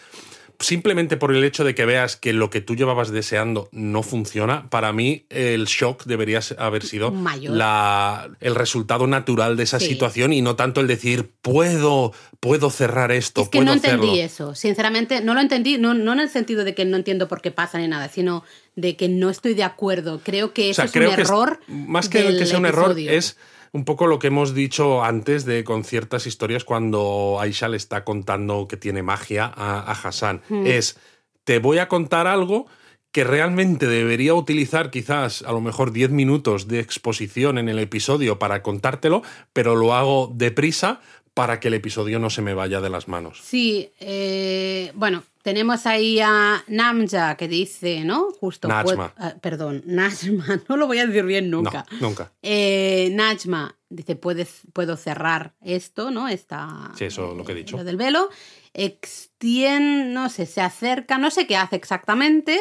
simplemente por el hecho de que veas que lo que tú llevabas deseando no funciona, para mí el shock debería haber sido La, el resultado natural de esa situación y no tanto el decir, puedo, puedo cerrar esto. Es que no entendí eso, sinceramente, no lo entendí, no, no en el sentido de que no entiendo por qué pasa ni nada, sino de que no estoy de acuerdo. Creo que eso es un error. más que, que sea un error, es un poco lo que hemos dicho antes de con ciertas historias cuando Aisha le está contando que tiene magia a, Hassan. Hmm. Es, te voy a contar algo que realmente debería utilizar quizás a lo mejor 10 minutos de exposición en el episodio para contártelo, pero lo hago deprisa para que el episodio no se me vaya de las manos. Sí, eh, bueno, tenemos ahí a Namja que dice, ¿no? Justo. Najma. Ah, perdón, <laughs> Najma, no lo voy a decir bien nunca. nunca. Eh, Najma dice, puedo cerrar esto, ¿no? Esta, sí, eso lo que he dicho. Lo del velo. Extiende, no sé, se acerca, no sé qué hace exactamente.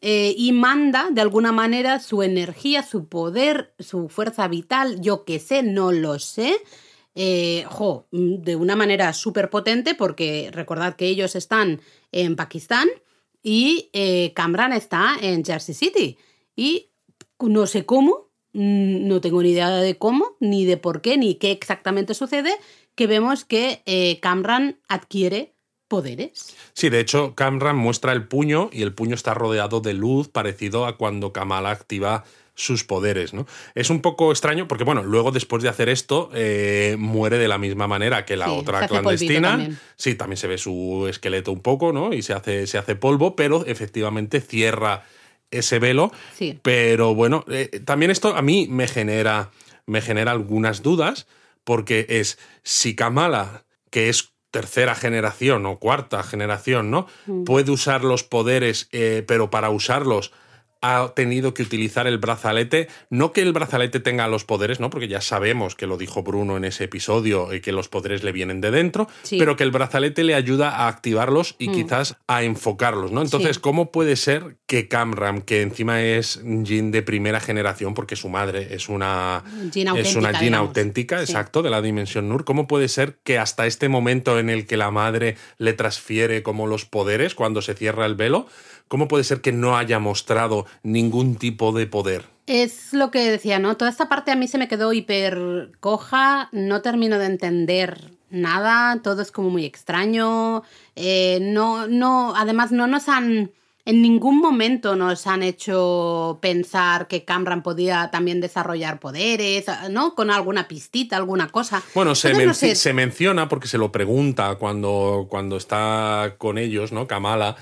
Eh, y manda de alguna manera su energía, su poder, su fuerza vital, yo qué sé, no lo sé, eh, mm, de una manera súper potente, porque recordad que ellos están en Pakistán y eh, Camran está en Jersey City. Y no sé cómo, mm, no tengo ni idea de cómo, ni de por qué, ni qué exactamente sucede, que vemos que eh, Camran adquiere poderes. Sí, de hecho, Camran muestra el puño y el puño está rodeado de luz, parecido a cuando Kamala activa sus poderes, ¿no? Es un poco extraño porque, bueno, luego después de hacer esto, eh, muere de la misma manera que la otra clandestina. Sí, también se ve su esqueleto un poco, ¿no? Y se hace, se hace polvo, pero efectivamente cierra ese velo. Sí. Pero bueno, eh, también esto a mí me genera, me genera algunas dudas, porque es si Kamala, que es tercera generación o cuarta generación, ¿no? Mm. Puede usar los poderes, eh, pero para usarlos ha tenido que utilizar el brazalete. No que el brazalete tenga los poderes, ¿no? Porque ya sabemos que lo dijo Bruno en ese episodio y que los poderes le vienen de dentro, pero que el brazalete le ayuda a activarlos y mm. quizás a enfocarlos, ¿no? Entonces, ¿cómo puede ser que Camram, que encima es Jin de primera generación, porque su madre es una es una Jin auténtica, exacto, de la dimensión Nur, ¿cómo puede ser que hasta este momento en el que la madre le transfiere como los poderes cuando se cierra el velo? ¿Cómo puede ser que no haya mostrado ningún tipo de poder? Es lo que decía, ¿no? Toda esta parte a mí se me quedó hiper coja, no termino de entender nada, todo es como muy extraño. Eh, no, no, además no nos han en ningún momento nos han hecho pensar que Cameron podía también desarrollar poderes, ¿no? Con alguna pistita, alguna cosa. Bueno, se, se menciona porque se lo pregunta cuando, cuando está con ellos, ¿no? Kamala,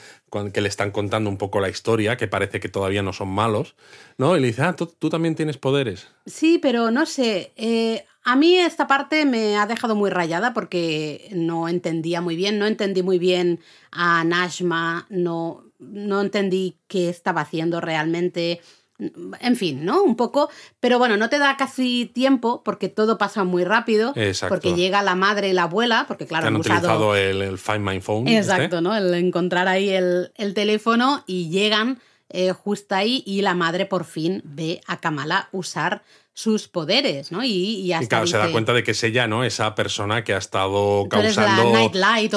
que le están contando un poco la historia, que parece que todavía no son malos, ¿no? Y le dice, ah, tú, también tienes poderes. Sí, pero no sé. Eh, a mí esta parte me ha dejado muy rayada porque no entendía muy bien, no entendí muy bien a Nashma, no, no entendí qué estaba haciendo realmente. En fin, ¿no? Un poco. Pero bueno, no te da casi tiempo porque todo pasa muy rápido. Exacto. Porque llega la madre y la abuela, porque claro, han, utilizado el, Find My Phone. Este. Exacto, ¿no? El encontrar ahí el, teléfono y llegan eh, justo ahí y la madre por fin ve a Kamala usar sus poderes, ¿no? Y, y, hasta claro, se da cuenta de que es ella, ¿no? Esa persona que ha estado causando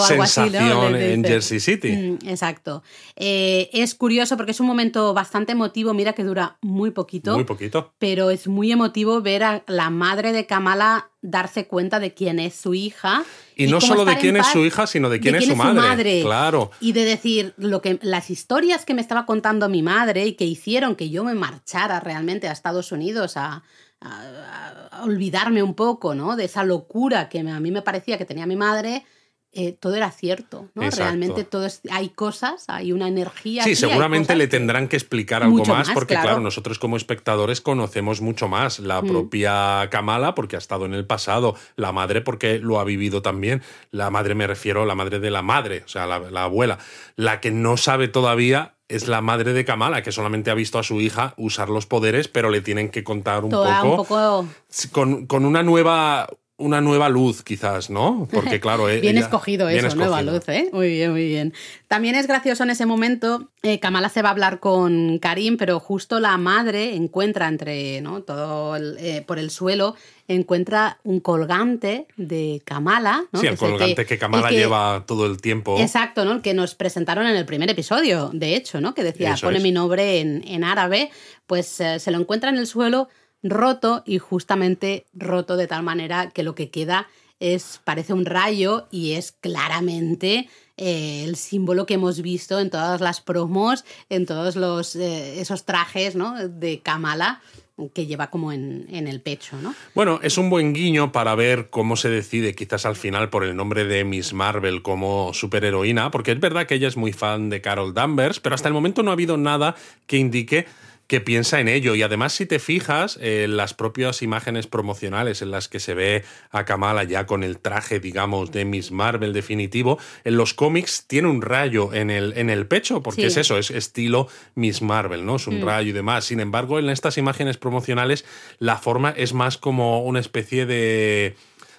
sensación en Jersey City. Mm, exacto. Eh, es curioso porque es un momento bastante emotivo, mira que dura muy poquito. Muy poquito. Pero es muy emotivo ver a la madre de Kamala darse cuenta de quién es su hija. Y, no solo de quién es su hija, sino de quién, es, su, madre. Claro. Y de decir lo que las historias que me estaba contando mi madre y que hicieron que yo me marchara realmente a Estados Unidos a, olvidarme un poco, ¿no? De esa locura que a mí me parecía que tenía mi madre eh, todo era cierto, ¿no? Realmente todo hay cosas, hay una energía. Sí, seguramente le tendrán que explicar algo más, porque claro. nosotros como espectadores conocemos mucho más la mm. propia Kamala porque ha estado en el pasado, la madre porque lo ha vivido también, la madre me refiero a la madre de la madre, o sea, la, abuela, la que no sabe todavía es la madre de Kamala, que solamente ha visto a su hija usar los poderes, pero le tienen que contar un poco, un poco... Con, con, una nueva una nueva luz, quizás, ¿no? Porque, <laughs> claro. bien escogido eso, nueva luz, ¿eh? Muy bien, muy bien. También es gracioso en ese momento. Eh, Kamala se va a hablar con Karim, pero justo la madre encuentra entre, ¿no? Todo eh, por el suelo, encuentra un colgante de Kamala. ¿no? Sí, el colgante que, Kamala lleva todo el tiempo. Exacto, ¿no? El que nos presentaron en el primer episodio, de hecho, ¿no? Que decía, pone mi nombre en, en árabe. Pues eh, se lo encuentra en el suelo roto y justamente roto de tal manera que lo que queda es parece un rayo y es claramente eh, el símbolo que hemos visto en todas las promos, en todos los eh, esos trajes ¿no? de Kamala que lleva como en, en, el pecho, ¿no? Bueno, es un buen guiño para ver cómo se decide quizás al final por el nombre de Miss Marvel como superheroína, porque es verdad que ella es muy fan de Carol Danvers, pero hasta el momento no ha habido nada que indique que piensa en ello. Y además, si te fijas, en las propias imágenes promocionales en las que se ve a Kamala ya con el traje, digamos, de Miss Marvel definitivo, en los cómics tiene un rayo en el, en el pecho, porque es eso, es estilo Miss Marvel, ¿no? Es un mm. rayo y demás. Sin embargo, en estas imágenes promocionales, la forma es más como una especie de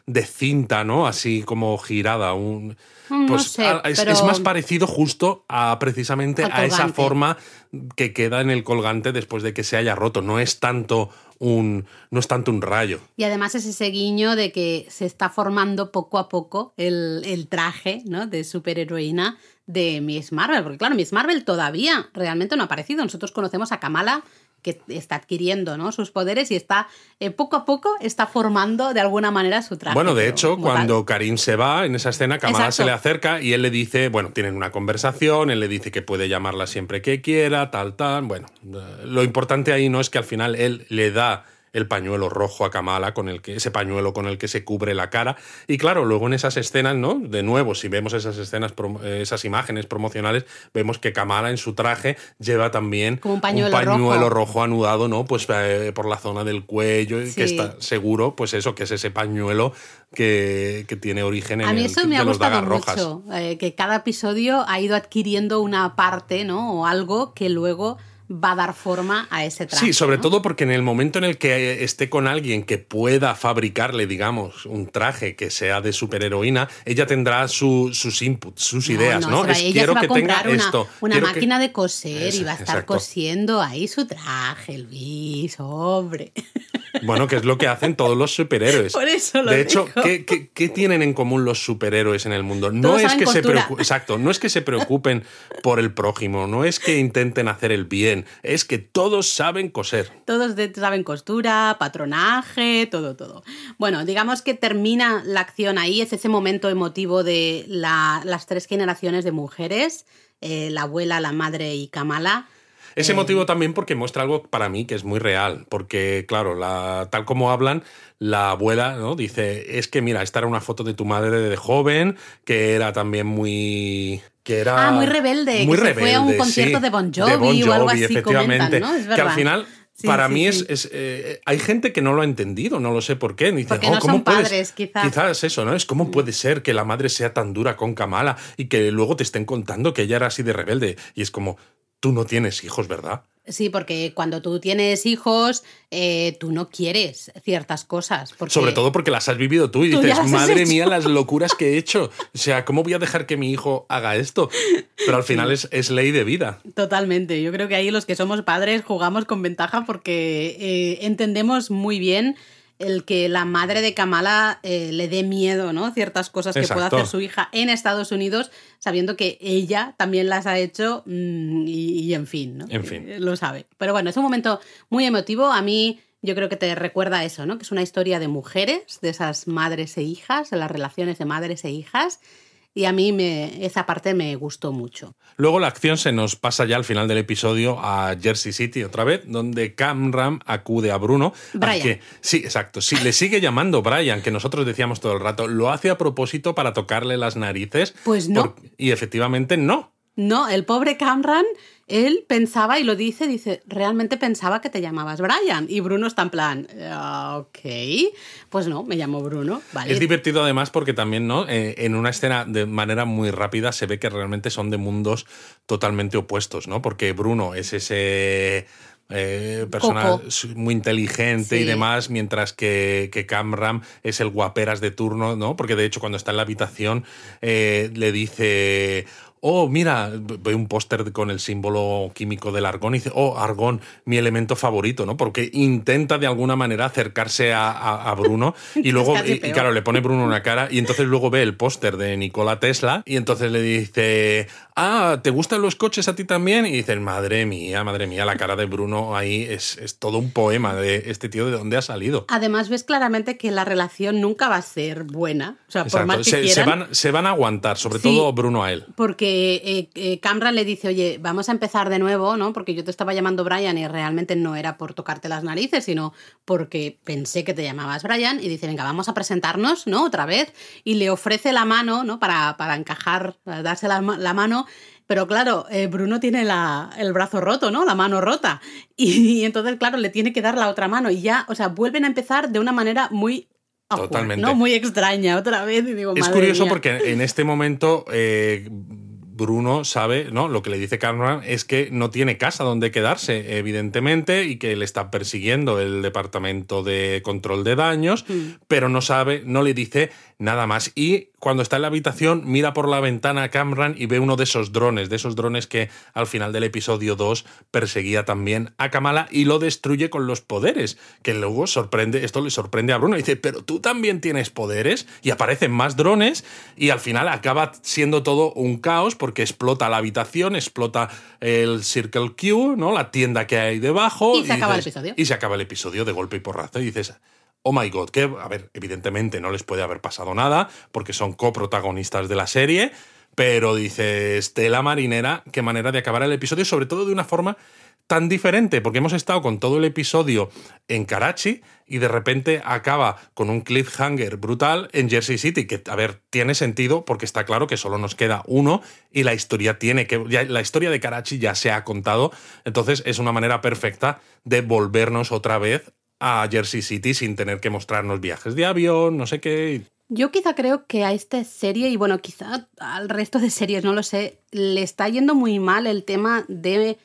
de cinta, ¿no? Así como girada. Un, mm, pues, es, más parecido justo a precisamente a esa forma que queda en el colgante después de que se haya roto. No es tanto un, no es tanto un rayo. Y además es ese guiño de que se está formando poco a poco el, el traje ¿no? de superheroína de Miss Marvel. Porque claro, Miss Marvel todavía realmente no ha aparecido. Nosotros conocemos a Kamala que está adquiriendo ¿no? sus poderes y está eh, poco a poco está formando de alguna manera su traje. Bueno, de hecho, cuando Karim se va en esa escena, Kamala se le acerca y él le dice, bueno, tienen una conversación, él le dice que puede llamarla siempre que quiera, tal, tal. Bueno, eh, lo importante ahí no es que al final él le da el pañuelo rojo a Kamala, con el que, ese pañuelo con el que se cubre la cara. Y claro, luego en esas escenas, ¿no? De nuevo, si vemos esas escenas, esas imágenes promocionales, vemos que Kamala en su traje lleva también un pañuelo, rojo. anudado, ¿no? Pues eh, por la zona del cuello, que está seguro, pues eso, que es ese pañuelo que, tiene origen en A mí eso me ha gustado mucho, eh, que cada episodio ha ido adquiriendo una parte, ¿no? O algo que luego va a dar forma a ese traje. Sí, sobre todo porque en el momento en el que esté con alguien que pueda fabricarle, digamos, un traje que sea de superheroína, ella tendrá sus inputs, sus ideas, ¿no? es, quiero que tenga una, esto. Una máquina de coser y va a estar cosiendo ahí su traje, Luis, hombre. <laughs> Bueno, que es lo que hacen todos los superhéroes. Por eso lo De hecho, ¿qué, qué, tienen en común los superhéroes en el mundo? No es que se exacto, no es que se preocupen por el prójimo, no es que intenten hacer el bien, es que todos saben coser. Todos saben costura, patronaje, todo, todo. Bueno, digamos que termina la acción ahí, es ese momento emotivo de las tres generaciones de mujeres, eh, la abuela, la madre y Kamala ese eh, motivo también porque muestra algo para mí que es muy real, porque claro, la, tal como hablan, la abuela ¿no? dice, es que mira, esta era una foto de tu madre de joven, que era también muy... Que era ah, muy rebelde, muy que rebelde, se fue a un concierto de, bon Jovi, o algo así, efectivamente. ¿no? que al final para mí es, eh, hay gente que no lo ha entendido, no lo sé por qué. Dice, Porque no oh, ¿cómo son padres, quizás. Quizás eso, ¿no? Es cómo puede ser que la madre sea tan dura con Kamala y que luego te estén contando que ella era así de rebelde. Y es como, tú no tienes hijos, ¿verdad? Sí, porque cuando tú tienes hijos, eh, tú no quieres ciertas cosas. Sobre todo porque las has vivido tú y dices, madre mía, las <laughs> locuras que he hecho. O sea, ¿cómo voy a dejar que mi hijo haga esto? Pero al final es, es, ley de vida. Totalmente. Yo creo que ahí los que somos padres jugamos con ventaja porque eh, entendemos muy bien el que la madre de Kamala eh, le dé miedo, ¿no? Ciertas cosas que pueda hacer su hija en Estados Unidos, sabiendo que ella también las ha hecho mm, y, en fin, ¿no? En fin. Eh, lo sabe. Pero bueno, es un momento muy emotivo. A mí yo creo que te recuerda eso, ¿no? Que es una historia de mujeres, de esas madres e hijas, de las relaciones de madres e hijas y a mí me, esa parte me gustó mucho. Luego la acción se nos pasa ya al final del episodio a Jersey City otra vez, donde Camram acude a Bruno. Brian. sí, exacto. Sí, le sigue llamando Brian, que nosotros decíamos todo el rato. ¿Lo hace a propósito para tocarle las narices? Pues no. y efectivamente no. No, el pobre Camran él pensaba y lo dice, dice, realmente pensaba que te llamabas Brian. Y Bruno está en plan, ah, ok, pues no, me llamo Bruno. Vale. Es divertido además porque también, ¿no? Eh, en una escena de manera muy rápida se ve que realmente son de mundos totalmente opuestos, ¿no? Porque Bruno es ese... Eh, persona muy inteligente y demás, mientras que, que Camram es el guaperas de turno, ¿no? Porque de hecho cuando está en la habitación eh, le dice, oh, mira, ve un póster con el símbolo químico del argón y dice, oh, argón, mi elemento favorito, ¿no? Porque intenta de alguna manera acercarse a, Bruno <laughs> y luego, y, claro, le pone Bruno una cara y entonces luego ve el póster de Nikola Tesla y entonces le dice, ah, ¿te gustan los coches a ti también? Y dices, madre mía, madre mía, la cara de Bruno ahí es, todo un poema de este tío de dónde ha salido. Además, ves claramente que la relación nunca va a ser buena. O sea, por más que se, se, van, se van a aguantar, sobre todo Bruno a él. Porque eh, eh, Camran le dice, oye, vamos a empezar de nuevo, ¿no? Porque yo te estaba llamando Brian y realmente no era por tocarte las narices, sino porque pensé que te llamabas Brian. Y dice, venga, vamos a presentarnos, ¿no? Otra vez. Y le ofrece la mano, ¿no? Para, para encajar, darse la, mano. Pero claro, eh, Bruno tiene el brazo roto, ¿no? La mano rota. <laughs> Y, entonces, claro, le tiene que dar la otra mano. Y ya, o sea, vuelven a empezar de una manera muy Totalmente. ¿no? Muy extraña otra vez. Y digo, es curioso porque <laughs> en este momento Bruno sabe, ¿no? Lo que le dice Cameron es que no tiene casa donde quedarse, evidentemente, y que le está persiguiendo el departamento de control de daños, mm. pero no sabe, no le dice nada más. Y cuando está en la habitación, mira por la ventana a Cameron y ve uno de esos drones, de esos drones que al final del episodio 2 perseguía también a Kamala y lo destruye con los poderes, que luego sorprende, esto le sorprende a Bruno. Y dice, pero tú también tienes poderes y aparecen más drones y al final acaba siendo todo un caos porque explota la habitación, explota el Circle Q, ¿no? La tienda que hay debajo. Y se acaba el episodio. Y se acaba el episodio de golpe y porrazo. Y dices, oh my god, que, a ver, evidentemente no les puede haber pasado nada, porque son coprotagonistas de la serie, pero dice Estela Marinera, qué manera de acabar el episodio, sobre todo de una forma tan diferente, porque hemos estado con todo el episodio en Karachi y de repente acaba con un cliffhanger brutal en Jersey City, que, a ver, tiene sentido porque está claro que solo nos queda uno y la historia tiene que, la historia de Karachi ya se ha contado, entonces es una manera perfecta de volvernos otra vez a Jersey City sin tener que mostrarnos viajes de avión, no sé qué. Yo quizá creo que a esta serie, y bueno, quizá al resto de series, no lo sé, le está yendo muy mal el tema de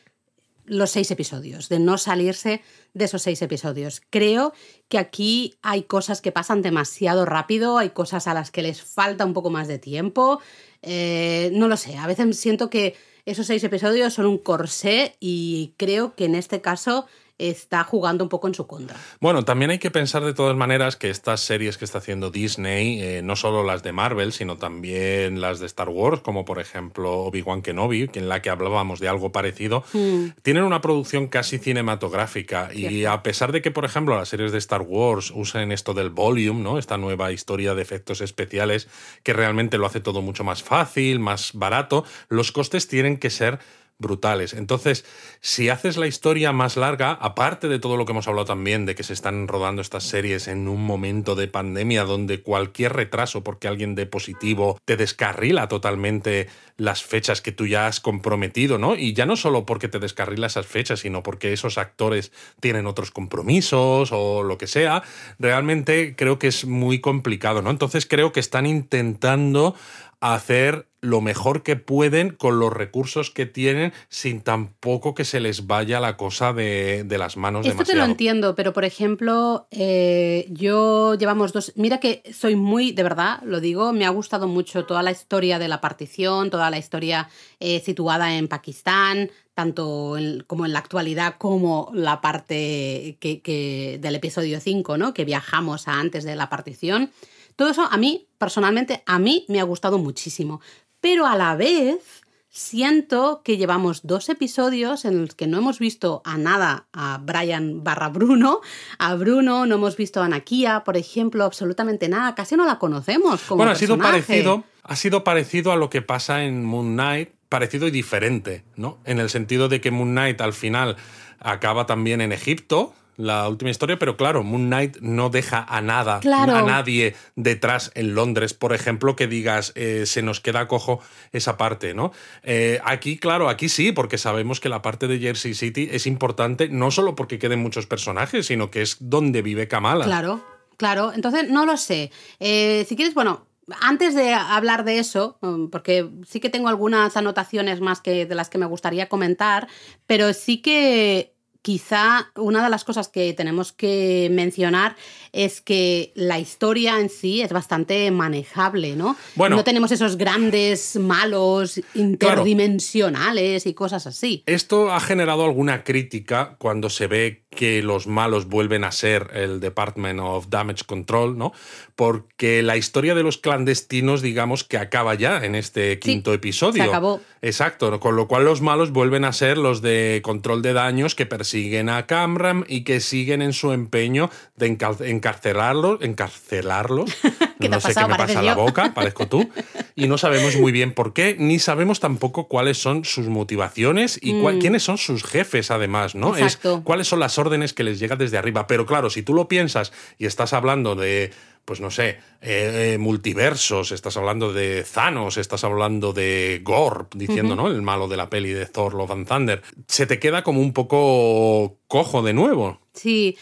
los seis episodios, de no salirse de esos seis episodios. Creo que aquí hay cosas que pasan demasiado rápido, hay cosas a las que les falta un poco más de tiempo. Eh, no lo sé, a veces siento que esos seis episodios son un corsé y creo que en este caso está jugando un poco en su contra. Bueno, también hay que pensar de todas maneras que estas series que está haciendo Disney, eh, no solo las de Marvel, sino también las de Star Wars, como por ejemplo Obi-Wan Kenobi, en la que hablábamos de algo parecido, hmm. tienen una producción casi cinematográfica. Y a pesar de que, por ejemplo, las series de Star Wars usen esto del volume, ¿no? Esta nueva historia de efectos especiales que realmente lo hace todo mucho más fácil, más barato, los costes tienen que ser brutales. Entonces, si haces la historia más larga, aparte de todo lo que hemos hablado también, de que se están rodando estas series en un momento de pandemia donde cualquier retraso porque alguien de positivo te descarrila totalmente las fechas que tú ya has comprometido, ¿no? Y ya no solo porque te descarrila esas fechas, sino porque esos actores tienen otros compromisos o lo que sea, realmente creo que es muy complicado, ¿no? Entonces creo que están intentando hacer lo mejor que pueden con los recursos que tienen sin tampoco que se les vaya la cosa de, las manos Esto te lo entiendo, pero por ejemplo, eh, yo llevamos dos... Mira que soy muy, de verdad, lo digo, me ha gustado mucho toda la historia de la partición, toda la historia eh, situada en Pakistán, tanto como en la actualidad como la parte que, del episodio 5, ¿no? que viajamos a antes de la partición. Todo eso a mí, personalmente, a mí me ha gustado muchísimo pero a la vez siento que llevamos dos episodios en los que no hemos visto a nada a Brian barra Bruno, a Bruno, no hemos visto a Nakia, por ejemplo, absolutamente nada, casi no la conocemos. Como bueno, ha sido parecido, ha sido parecido a lo que pasa en Moon Knight, parecido y diferente, ¿no? En el sentido de que Moon Knight al final acaba también en Egipto, la última historia, pero claro, Moon Knight no deja a nada, a nadie detrás en Londres, por ejemplo, que digas, eh, se nos queda cojo esa parte, ¿no? Eh, aquí, claro, aquí sí, porque sabemos que la parte de Jersey City es importante, no solo porque queden muchos personajes, sino que es donde vive Kamala. Claro, claro, entonces no lo sé. Eh, si quieres, bueno, antes de hablar de eso, mm, porque sí que tengo algunas anotaciones más que de las que me gustaría comentar, pero sí que quizá una de las cosas que tenemos que mencionar es que la historia en sí es bastante manejable, ¿no? Bueno, no tenemos esos grandes malos interdimensionales y cosas así. Esto ha generado alguna crítica cuando se ve que los malos vuelven a ser el Department of Damage Control, ¿no? Porque la historia de los clandestinos, digamos que acaba ya en este quinto episodio. Se acabó. Exacto, con lo cual los malos vuelven a ser los de control de daños que persiguen a Camram y que siguen en su empeño de encarcelarlos, encarcelarlos. <laughs> no sé qué me pasa en la boca, <laughs> parezco tú. Y no sabemos muy bien por qué, ni sabemos tampoco cuáles son sus motivaciones y mm. quiénes son sus jefes, además, ¿no? Exacto. Es, cuáles son las órdenes que les llega desde arriba. Pero claro, si tú lo piensas y estás hablando de pues no sé, eh, multiversos, estás hablando de Thanos, estás hablando de Gorp, diciendo, ¿no? El malo de la peli de Thor, Love and Thunder. Se te queda como un poco cojo de nuevo. Sí.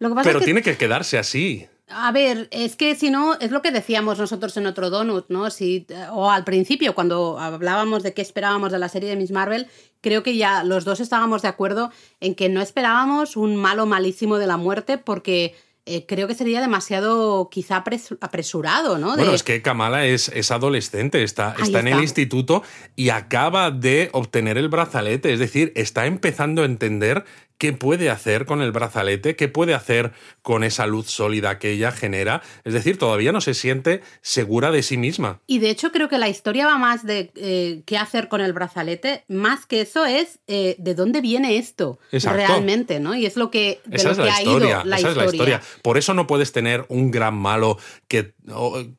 Lo que pasa Pero tiene que quedarse así. A ver, es que si no, es lo que decíamos nosotros en otro Donut, ¿no? Si, o al principio, cuando hablábamos de qué esperábamos de la serie de Miss Marvel, creo que ya los dos estábamos de acuerdo en que no esperábamos un malo malísimo de la muerte porque eh, creo que sería demasiado quizá apresurado, ¿no? Bueno, es que Kamala es, es adolescente, está, está, en el instituto y acaba de obtener el brazalete, es decir, está empezando a entender qué puede hacer con el brazalete, qué puede hacer con esa luz sólida que ella genera. Es decir, todavía no se siente segura de sí misma. Y de hecho creo que la historia va más de eh, qué hacer con el brazalete, más que eso es eh, de dónde viene esto realmente, ¿no? Y es lo que, esa es la historia, esa Es la historia. Por eso no puedes tener un gran malo que,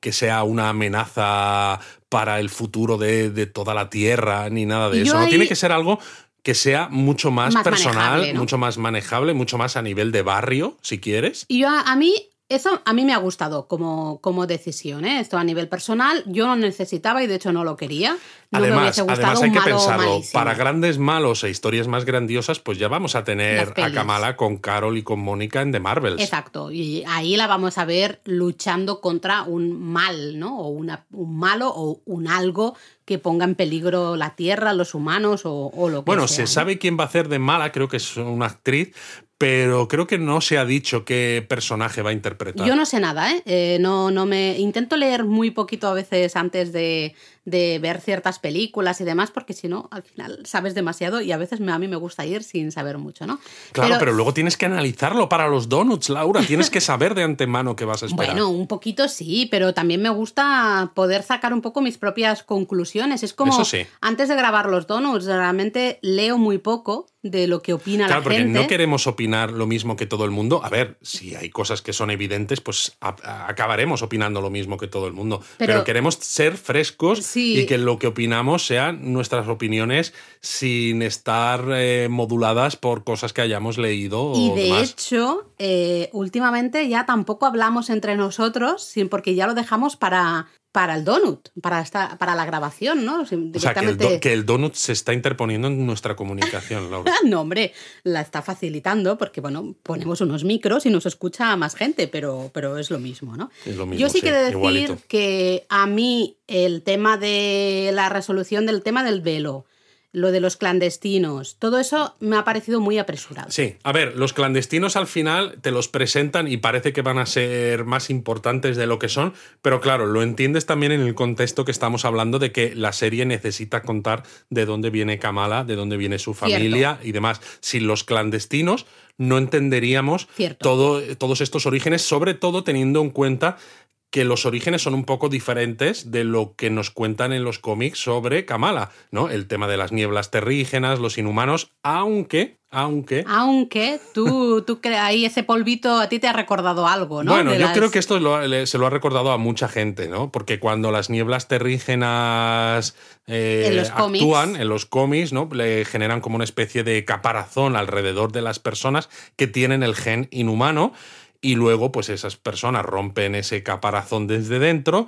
que sea una amenaza para el futuro de, toda la Tierra, ni nada de eso. No tiene que ser algo que sea mucho más, personal, mucho más manejable, mucho más a nivel de barrio, si quieres. Y yo a, mí eso a mí me ha gustado como, como decisión, ¿eh? esto a nivel personal. Yo no necesitaba y de hecho no lo quería. además, además hay que pensarlo. Para grandes malos e historias más grandiosas, pues ya vamos a tener a Kamala con Carol y con Mónica en The Marvels. Exacto. Y ahí la vamos a ver luchando contra un mal, ¿no? O una, un malo o un algo que ponga en peligro la Tierra, los humanos o, lo que bueno, sea. Bueno, se sabe quién va a hacer de mala, creo que es una actriz, pero creo que no se ha dicho qué personaje va a interpretar. Yo no sé nada, ¿eh? eh no, no me. Intento leer muy poquito a veces antes de, de ver ciertas películas y demás, porque si no, al final sabes demasiado y a veces a mí me gusta ir sin saber mucho, ¿no? Claro, pero, luego tienes que analizarlo para los donuts, Laura. Tienes que saber de antemano qué vas a esperar. Bueno, un poquito sí, pero también me gusta poder sacar un poco mis propias conclusiones. Es como antes de grabar los donuts, realmente leo muy poco de lo que opina la gente. Claro, porque no queremos opinar lo mismo que todo el mundo. A ver, si hay cosas que son evidentes, pues acabaremos opinando lo mismo que todo el mundo. Pero, queremos ser frescos y que lo que opinamos sean nuestras opiniones sin estar eh, moduladas por cosas que hayamos leído. Y de hecho, eh, últimamente ya tampoco hablamos entre nosotros, porque ya lo dejamos para para el donut, para, esta, para la grabación, ¿no? O sea, que el, donut se está interponiendo en nuestra comunicación, <laughs> Laura. no, hombre, la está facilitando porque, bueno, ponemos unos micros y nos escucha a más gente, pero, pero es lo mismo, ¿no? Es lo mismo, Yo sí, quiero decir que a mí el tema de la resolución del tema del velo, lo de los clandestinos, todo eso me ha parecido muy apresurado. Sí, a ver, los clandestinos al final te los presentan y parece que van a ser más importantes de lo que son, pero claro, lo entiendes también en el contexto que estamos hablando de que la serie necesita contar de dónde viene Kamala, de dónde viene su familia y demás. Sin los clandestinos no entenderíamos todo, todos estos orígenes, sobre todo teniendo en cuenta que los orígenes son un poco diferentes de lo que nos cuentan en los cómics sobre Kamala, ¿no? El tema de las nieblas terrígenas, los inhumanos, aunque, aunque... Aunque tú, tú crees ahí ese polvito a ti te ha recordado algo, ¿no? Bueno, yo creo que esto se lo ha recordado a mucha gente, ¿no? Porque cuando las nieblas terrígenas eh, actúan en los cómics, ¿no? Le generan como una especie de caparazón alrededor de las personas que tienen el gen inhumano y luego pues esas personas rompen ese caparazón desde dentro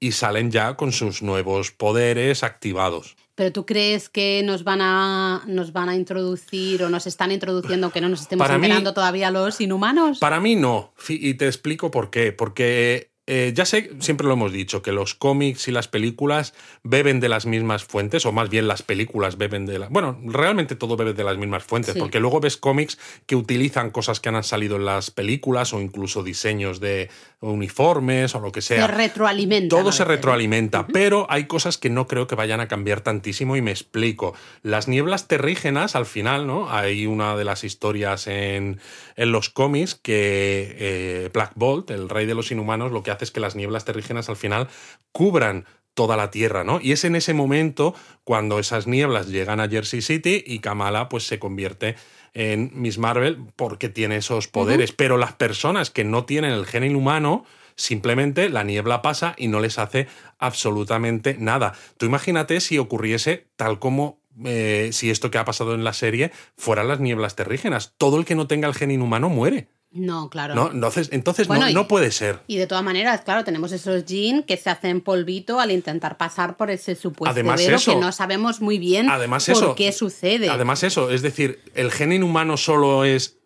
y salen ya con sus nuevos poderes activados. ¿Pero tú crees que nos van a, nos van a introducir o nos están introduciendo que no nos estemos enterando todavía los inhumanos? Para mí no, y te explico por qué. Porque eh, ya sé, siempre lo hemos dicho, que los cómics y las películas beben de las mismas fuentes, o más bien las películas beben de las... Bueno, realmente todo bebe de las mismas fuentes, porque luego ves cómics que utilizan cosas que han salido en las películas o incluso diseños de uniformes o lo que sea. Se retroalimenta. Todo se retroalimenta, pero hay cosas que no creo que vayan a cambiar tantísimo y me explico. Las nieblas terrígenas, al final, ¿no? Hay una de las historias en, en los cómics que eh, Black Bolt, el rey de los inhumanos, lo que hace es que las nieblas terrígenas al final cubran toda la Tierra, ¿no? Y es en ese momento cuando esas nieblas llegan a Jersey City y Kamala pues se convierte en Miss Marvel porque tiene esos poderes, pero las personas que no tienen el gen humano simplemente la niebla pasa y no les hace absolutamente nada. Tú imagínate si ocurriese tal como eh, si esto que ha pasado en la serie fueran las nieblas terrígenas. Todo el que no tenga el gen inhumano muere. No, claro. No, entonces, entonces no, puede ser. Y de todas maneras, claro, tenemos esos jeans que se hacen polvito al intentar pasar por ese supuesto además que no sabemos muy bien además por qué sucede. Además eso, es decir, ¿el gen inhumano solo es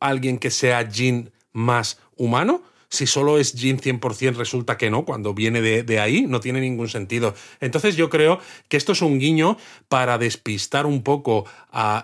alguien que sea jean más humano? Si solo es Jin 100% resulta que no, cuando viene de, ahí, no tiene ningún sentido. Entonces yo creo que esto es un guiño para despistar un poco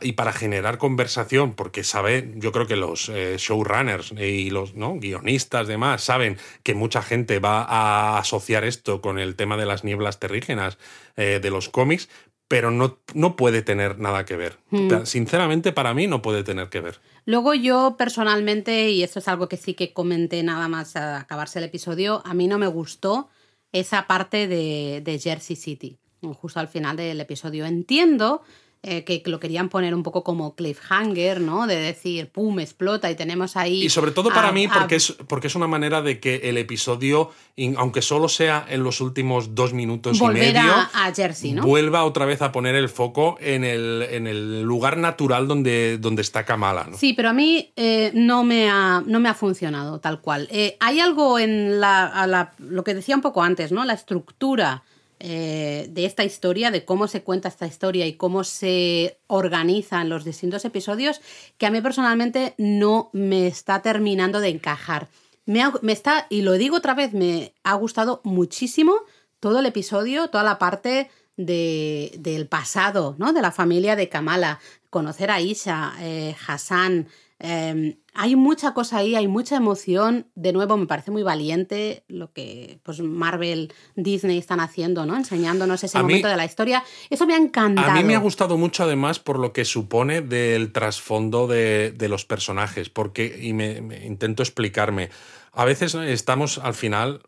y para generar conversación, porque sabe, yo creo que los eh, showrunners y los ¿no? guionistas demás saben que mucha gente va a asociar esto con el tema de las nieblas terrígenas eh, de los cómics, pero no, no puede tener nada que ver. Hmm. Sinceramente, para mí no puede tener que ver. Luego yo personalmente, y esto es algo que sí que comenté nada más a acabarse el episodio, a mí no me gustó esa parte de, de Jersey City, justo al final del episodio. Entiendo eh, que lo querían poner un poco como cliffhanger, ¿no? De decir, pum, explota y tenemos ahí... Y sobre todo para mí, porque, es, porque es una manera de que el episodio, aunque solo sea en los últimos dos minutos y medio, a, Jersey, ¿no? vuelva otra vez a poner el foco en el, en el lugar natural donde, donde está Kamala, ¿no? Sí, pero a mí eh, no, me ha, no me ha funcionado tal cual. Eh, hay algo en la, lo que decía un poco antes, ¿no? La estructura eh, de esta historia, de cómo se cuenta esta historia y cómo se organizan los distintos episodios, que a mí personalmente no me está terminando de encajar. Me, está, y lo digo otra vez, me ha gustado muchísimo todo el episodio, toda la parte de, del pasado, ¿no? De la familia de Kamala, conocer a Isha, eh, Hassan, Em, hay mucha cosa ahí, hay mucha emoción. De nuevo, me parece muy valiente lo que pues, Marvel, Disney están haciendo, ¿no? Enseñándonos ese momento de la historia. Eso me ha encantado. A mí me ha gustado mucho, además, por lo que supone del trasfondo de, los personajes, porque, y me intento explicarme, a veces estamos al final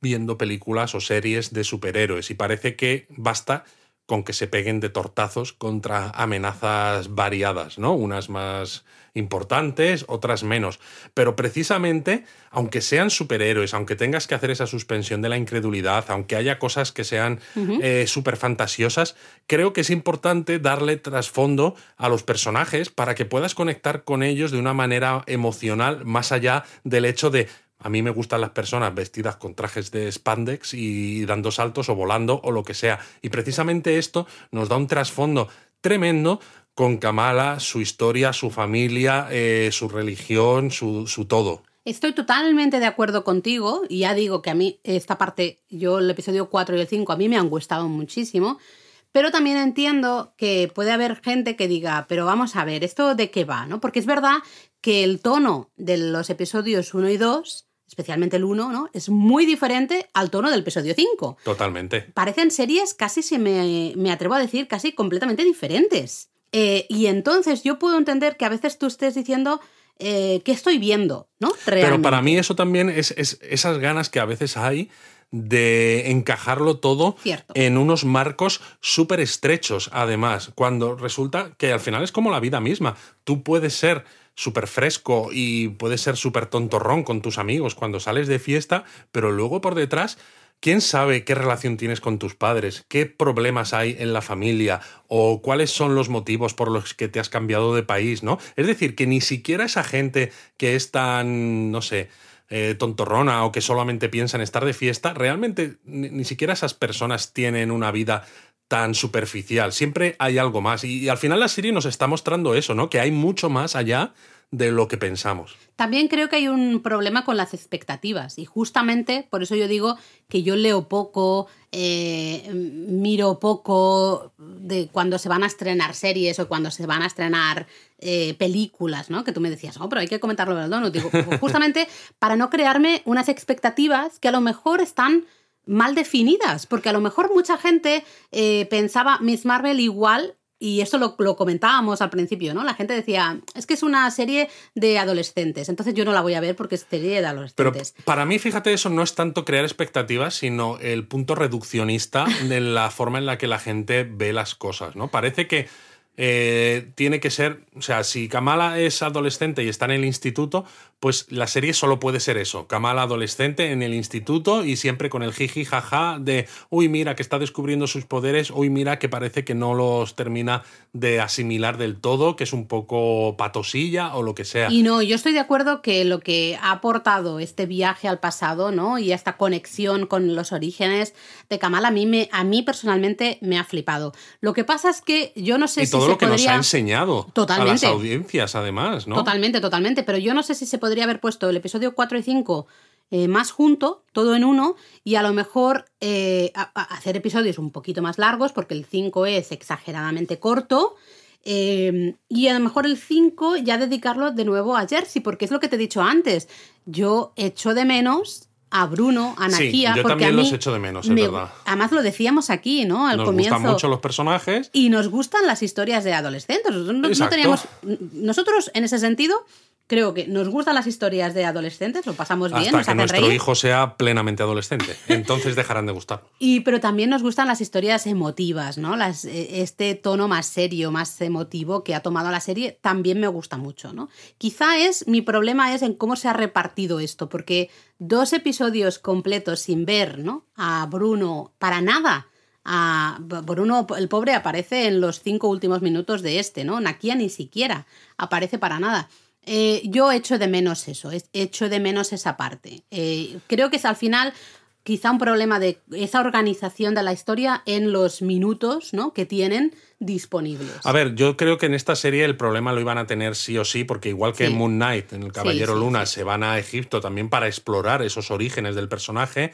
viendo películas o series de superhéroes y parece que basta con que se peguen de tortazos contra amenazas variadas, ¿no? Unas más importantes, otras menos. Pero precisamente, aunque sean superhéroes, aunque tengas que hacer esa suspensión de la incredulidad, aunque haya cosas que sean eh, súper fantasiosas, creo que es importante darle trasfondo a los personajes para que puedas conectar con ellos de una manera emocional, más allá del hecho de a mí me gustan las personas vestidas con trajes de spandex y dando saltos o volando o lo que sea. Y precisamente esto nos da un trasfondo tremendo con Kamala, su historia, su familia, eh, su religión, su, su todo. Estoy totalmente de acuerdo contigo y ya digo que a mí esta parte, yo el episodio 4 y el 5 a mí me han gustado muchísimo, pero también entiendo que puede haber gente que diga, pero vamos a ver, ¿esto de qué va? ¿no? Porque es verdad que el tono de los episodios 1 y 2 especialmente el 1, ¿no? Es muy diferente al tono del episodio 5. Totalmente. Parecen series casi, se me, me atrevo a decir, casi completamente diferentes. Eh, y entonces yo puedo entender que a veces tú estés diciendo eh, qué estoy viendo, ¿no? Pero para mí eso también es, esas ganas que a veces hay de encajarlo todo en unos marcos súper estrechos, además, cuando resulta que al final es como la vida misma. Tú puedes ser súper fresco y puedes ser súper tontorrón con tus amigos cuando sales de fiesta, pero luego por detrás ¿Quién sabe qué relación tienes con tus padres? ¿Qué problemas hay en la familia? ¿O cuáles son los motivos por los que te has cambiado de país? ¿no? Es decir, que ni siquiera esa gente que es tan, no sé, eh, tontorrona o que solamente piensa en estar de fiesta, realmente ni, siquiera esas personas tienen una vida tan superficial. Siempre hay algo más. Y, al final la serie nos está mostrando eso, ¿no? Que hay mucho más allá de lo que pensamos. También creo que hay un problema con las expectativas y justamente por eso yo digo que yo leo poco, eh, miro poco de cuando se van a estrenar series o cuando se van a estrenar eh, películas, ¿no? Que tú me decías, oh, pero hay que comentarlo, ¿verdad? No, digo, <laughs> justamente para no crearme unas expectativas que a lo mejor están mal definidas, porque a lo mejor mucha gente eh, pensaba Miss Marvel igual y esto lo, lo, comentábamos al principio, ¿no? La gente decía, es que es una serie de adolescentes, entonces yo no la voy a ver porque es serie de adolescentes. Pero para mí, fíjate, eso no es tanto crear expectativas, sino el punto reduccionista <laughs> de la forma en la que la gente ve las cosas, ¿no? Parece que eh, tiene que ser, o sea, si Kamala es adolescente y está en el instituto, pues la serie solo puede ser eso, Kamala adolescente en el instituto y siempre con el jiji jaja de, uy, mira que está descubriendo sus poderes, uy, mira que parece que no los termina de asimilar del todo, que es un poco patosilla o lo que sea. Y no, yo estoy de acuerdo que lo que ha aportado este viaje al pasado, ¿no? Y esta conexión con los orígenes de Kamala a mí, me, a mí personalmente me ha flipado. Lo que pasa es que yo no sé si lo que nos ha enseñado totalmente. a las audiencias, además, ¿no? Totalmente, totalmente. Pero yo no sé si se podría haber puesto el episodio 4 y 5 eh, más junto, todo en uno, y a lo mejor eh, hacer episodios un poquito más largos, porque el 5 es exageradamente corto. Eh, y a lo mejor el 5 ya dedicarlo de nuevo a Jersey, porque es lo que te he dicho antes. Yo echo de menos a Bruno, a Nakia. yo porque también los echo de menos, es verdad. Además lo decíamos aquí, ¿no? Al nos gustan mucho los personajes. Y nos gustan las historias de adolescentes. no teníamos, nosotros, en ese sentido, creo que nos gustan las historias de adolescentes, lo pasamos bien. Hasta que nuestro hijo sea plenamente adolescente. Entonces dejarán de gustar. <laughs> Y, pero también nos gustan las historias emotivas, ¿no? Las, eh, este tono más serio, más emotivo que ha tomado la serie, también me gusta mucho, ¿no? Quizá es, mi problema es en cómo se ha repartido esto, porque dos episodios completos sin ver, ¿no? A Bruno para nada. A Bruno, el pobre, aparece en los cinco últimos minutos de este, ¿no? Nakia ni siquiera aparece para nada. Eh, yo echo de menos eso, echo de menos esa parte. Eh, creo que es al final quizá un problema de esa organización de la historia en los minutos ¿no? que tienen disponibles. A ver, yo creo que en esta serie el problema lo iban a tener sí o sí, porque igual que en Moon Knight, en el Caballero Luna, se van a Egipto también para explorar esos orígenes del personaje.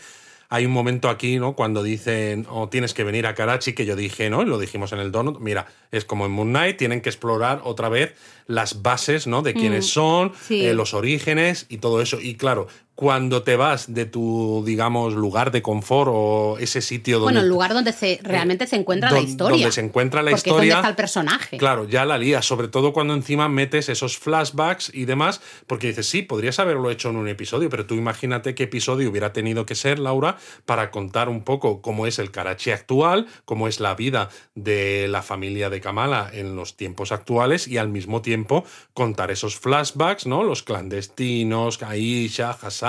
Hay un momento aquí, ¿no? Cuando dicen, o oh, tienes que venir a Karachi, que yo dije, ¿no? Lo dijimos en el Donut, mira, es como en Moon Knight, tienen que explorar otra vez las bases, ¿no? De quiénes mm, son, eh, los orígenes y todo eso. Y claro, cuando te vas de tu, digamos, lugar de confort o ese sitio donde... Bueno, el lugar donde se, realmente se encuentra la historia. Donde se encuentra la historia. está el personaje. Claro, ya la lías, sobre todo cuando encima metes esos flashbacks y demás, porque dices, sí, podrías haberlo hecho en un episodio, pero tú imagínate qué episodio hubiera tenido que ser, Laura, para contar un poco cómo es el Karachi actual, cómo es la vida de la familia de Kamala en los tiempos actuales y al mismo tiempo contar esos flashbacks, ¿no? Los clandestinos, Aisha, Hassan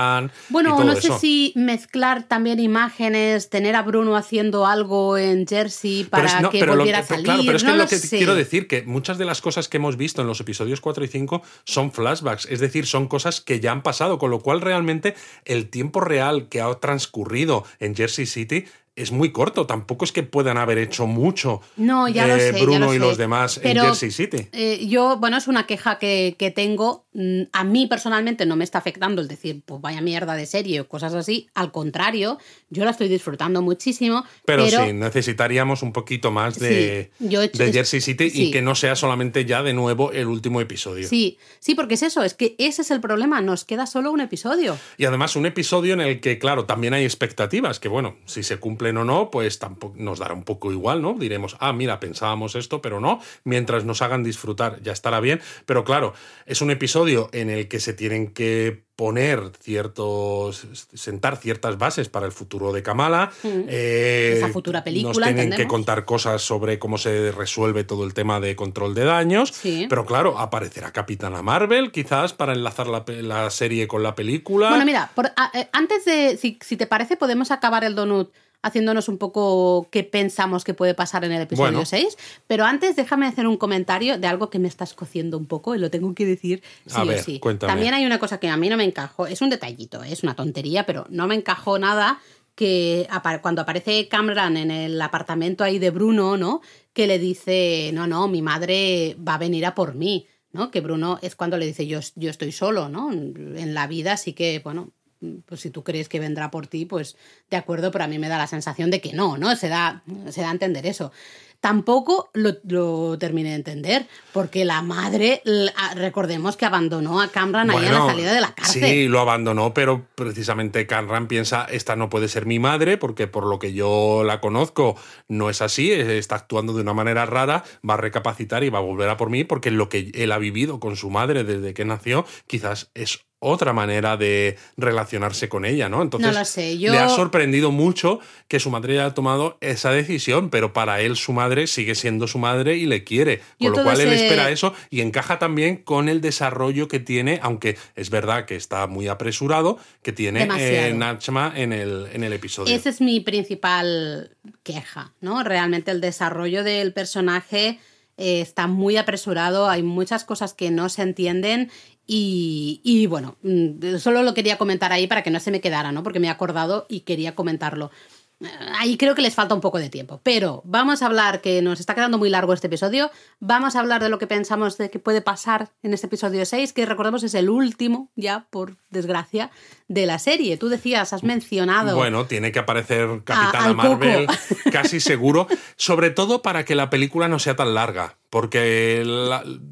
bueno, no sé si mezclar también imágenes, tener a Bruno haciendo algo en Jersey para que volviera a salir. Claro, pero es que lo, que quiero decir que muchas de las cosas que hemos visto en los episodios 4 y 5 son flashbacks, es decir, son cosas que ya han pasado, con lo cual realmente el tiempo real que ha transcurrido en Jersey City es muy corto. Tampoco es que puedan haber hecho mucho no, ya lo sé, Bruno y los demás en Jersey City. Eh, yo, bueno, es una queja que, que, tengo. Mm, a mí personalmente no me está afectando el decir, pues vaya mierda de serie o cosas así. Al contrario, yo la estoy disfrutando muchísimo. Pero, sí, necesitaríamos un poquito más de, de Jersey City y que no sea solamente ya de nuevo el último episodio. Sí, sí, porque es eso, es que ese es el problema. Nos queda solo un episodio. Y además un episodio en el que, claro, también hay expectativas, que bueno, si se cumple o no, pues tampoco nos dará un poco igual, ¿no? Diremos, ah, mira, pensábamos esto, pero no, mientras nos hagan disfrutar ya estará bien. Pero claro, es un episodio en el que se tienen que poner ciertos, sentar ciertas bases para el futuro de Kamala. Mm. Eh, Esa futura película. Nos tienen que contar cosas sobre cómo se resuelve todo el tema de control de daños. Pero claro, aparecerá Capitana Marvel, quizás para enlazar la, serie con la película. Bueno, mira, eh, antes de, si, si, te parece, podemos acabar el donut haciéndonos un poco qué pensamos que puede pasar en el episodio 6. Pero antes déjame hacer un comentario de algo que me está escociendo un poco y lo tengo que decir sí o sí. También hay una cosa que a mí no me encajó, es un detallito, es una tontería, pero no me encajó nada que cuando aparece Cameron en el apartamento ahí de Bruno, ¿no? Que le dice, no, no, mi madre va a venir a por mí, ¿no? Que Bruno es cuando le dice, yo, yo estoy solo, ¿no? En la vida, así que, bueno, pues si tú crees que vendrá por ti, pues de acuerdo, pero a mí me da la sensación de que no, ¿no? Se da, se da a entender eso. Tampoco lo, terminé de entender, porque la madre, recordemos que abandonó a Camran ahí a la salida de la cárcel. Sí, lo abandonó, pero precisamente Camran piensa, esta no puede ser mi madre, porque por lo que yo la conozco no es así, está actuando de una manera rara, va a recapacitar y va a volver a por mí, porque lo que él ha vivido con su madre desde que nació quizás es otra manera de relacionarse con ella, ¿no? Entonces, le ha sorprendido mucho que su madre haya tomado esa decisión, pero para él su madre sigue siendo su madre y le quiere, con lo cual él espera eso y encaja también con el desarrollo que tiene, aunque es verdad que está muy apresurado, que tiene eh, Nachma en el, en el episodio. Esa es mi principal queja, ¿no? Realmente el desarrollo del personaje eh, está muy apresurado, hay muchas cosas que no se entienden y, bueno, mm, solo lo quería comentar ahí para que no se me quedara, ¿no? Porque me he acordado y quería comentarlo. Eh, ahí creo que les falta un poco de tiempo. Pero vamos a hablar, que nos está quedando muy largo este episodio, vamos a hablar de lo que pensamos de que puede pasar en este episodio 6, que recordemos es el último, ya por desgracia, de la serie. Tú decías, has mencionado... Bueno, tiene que aparecer Capitana Marvel, <laughs> casi seguro, sobre todo para que la película no sea tan larga, porque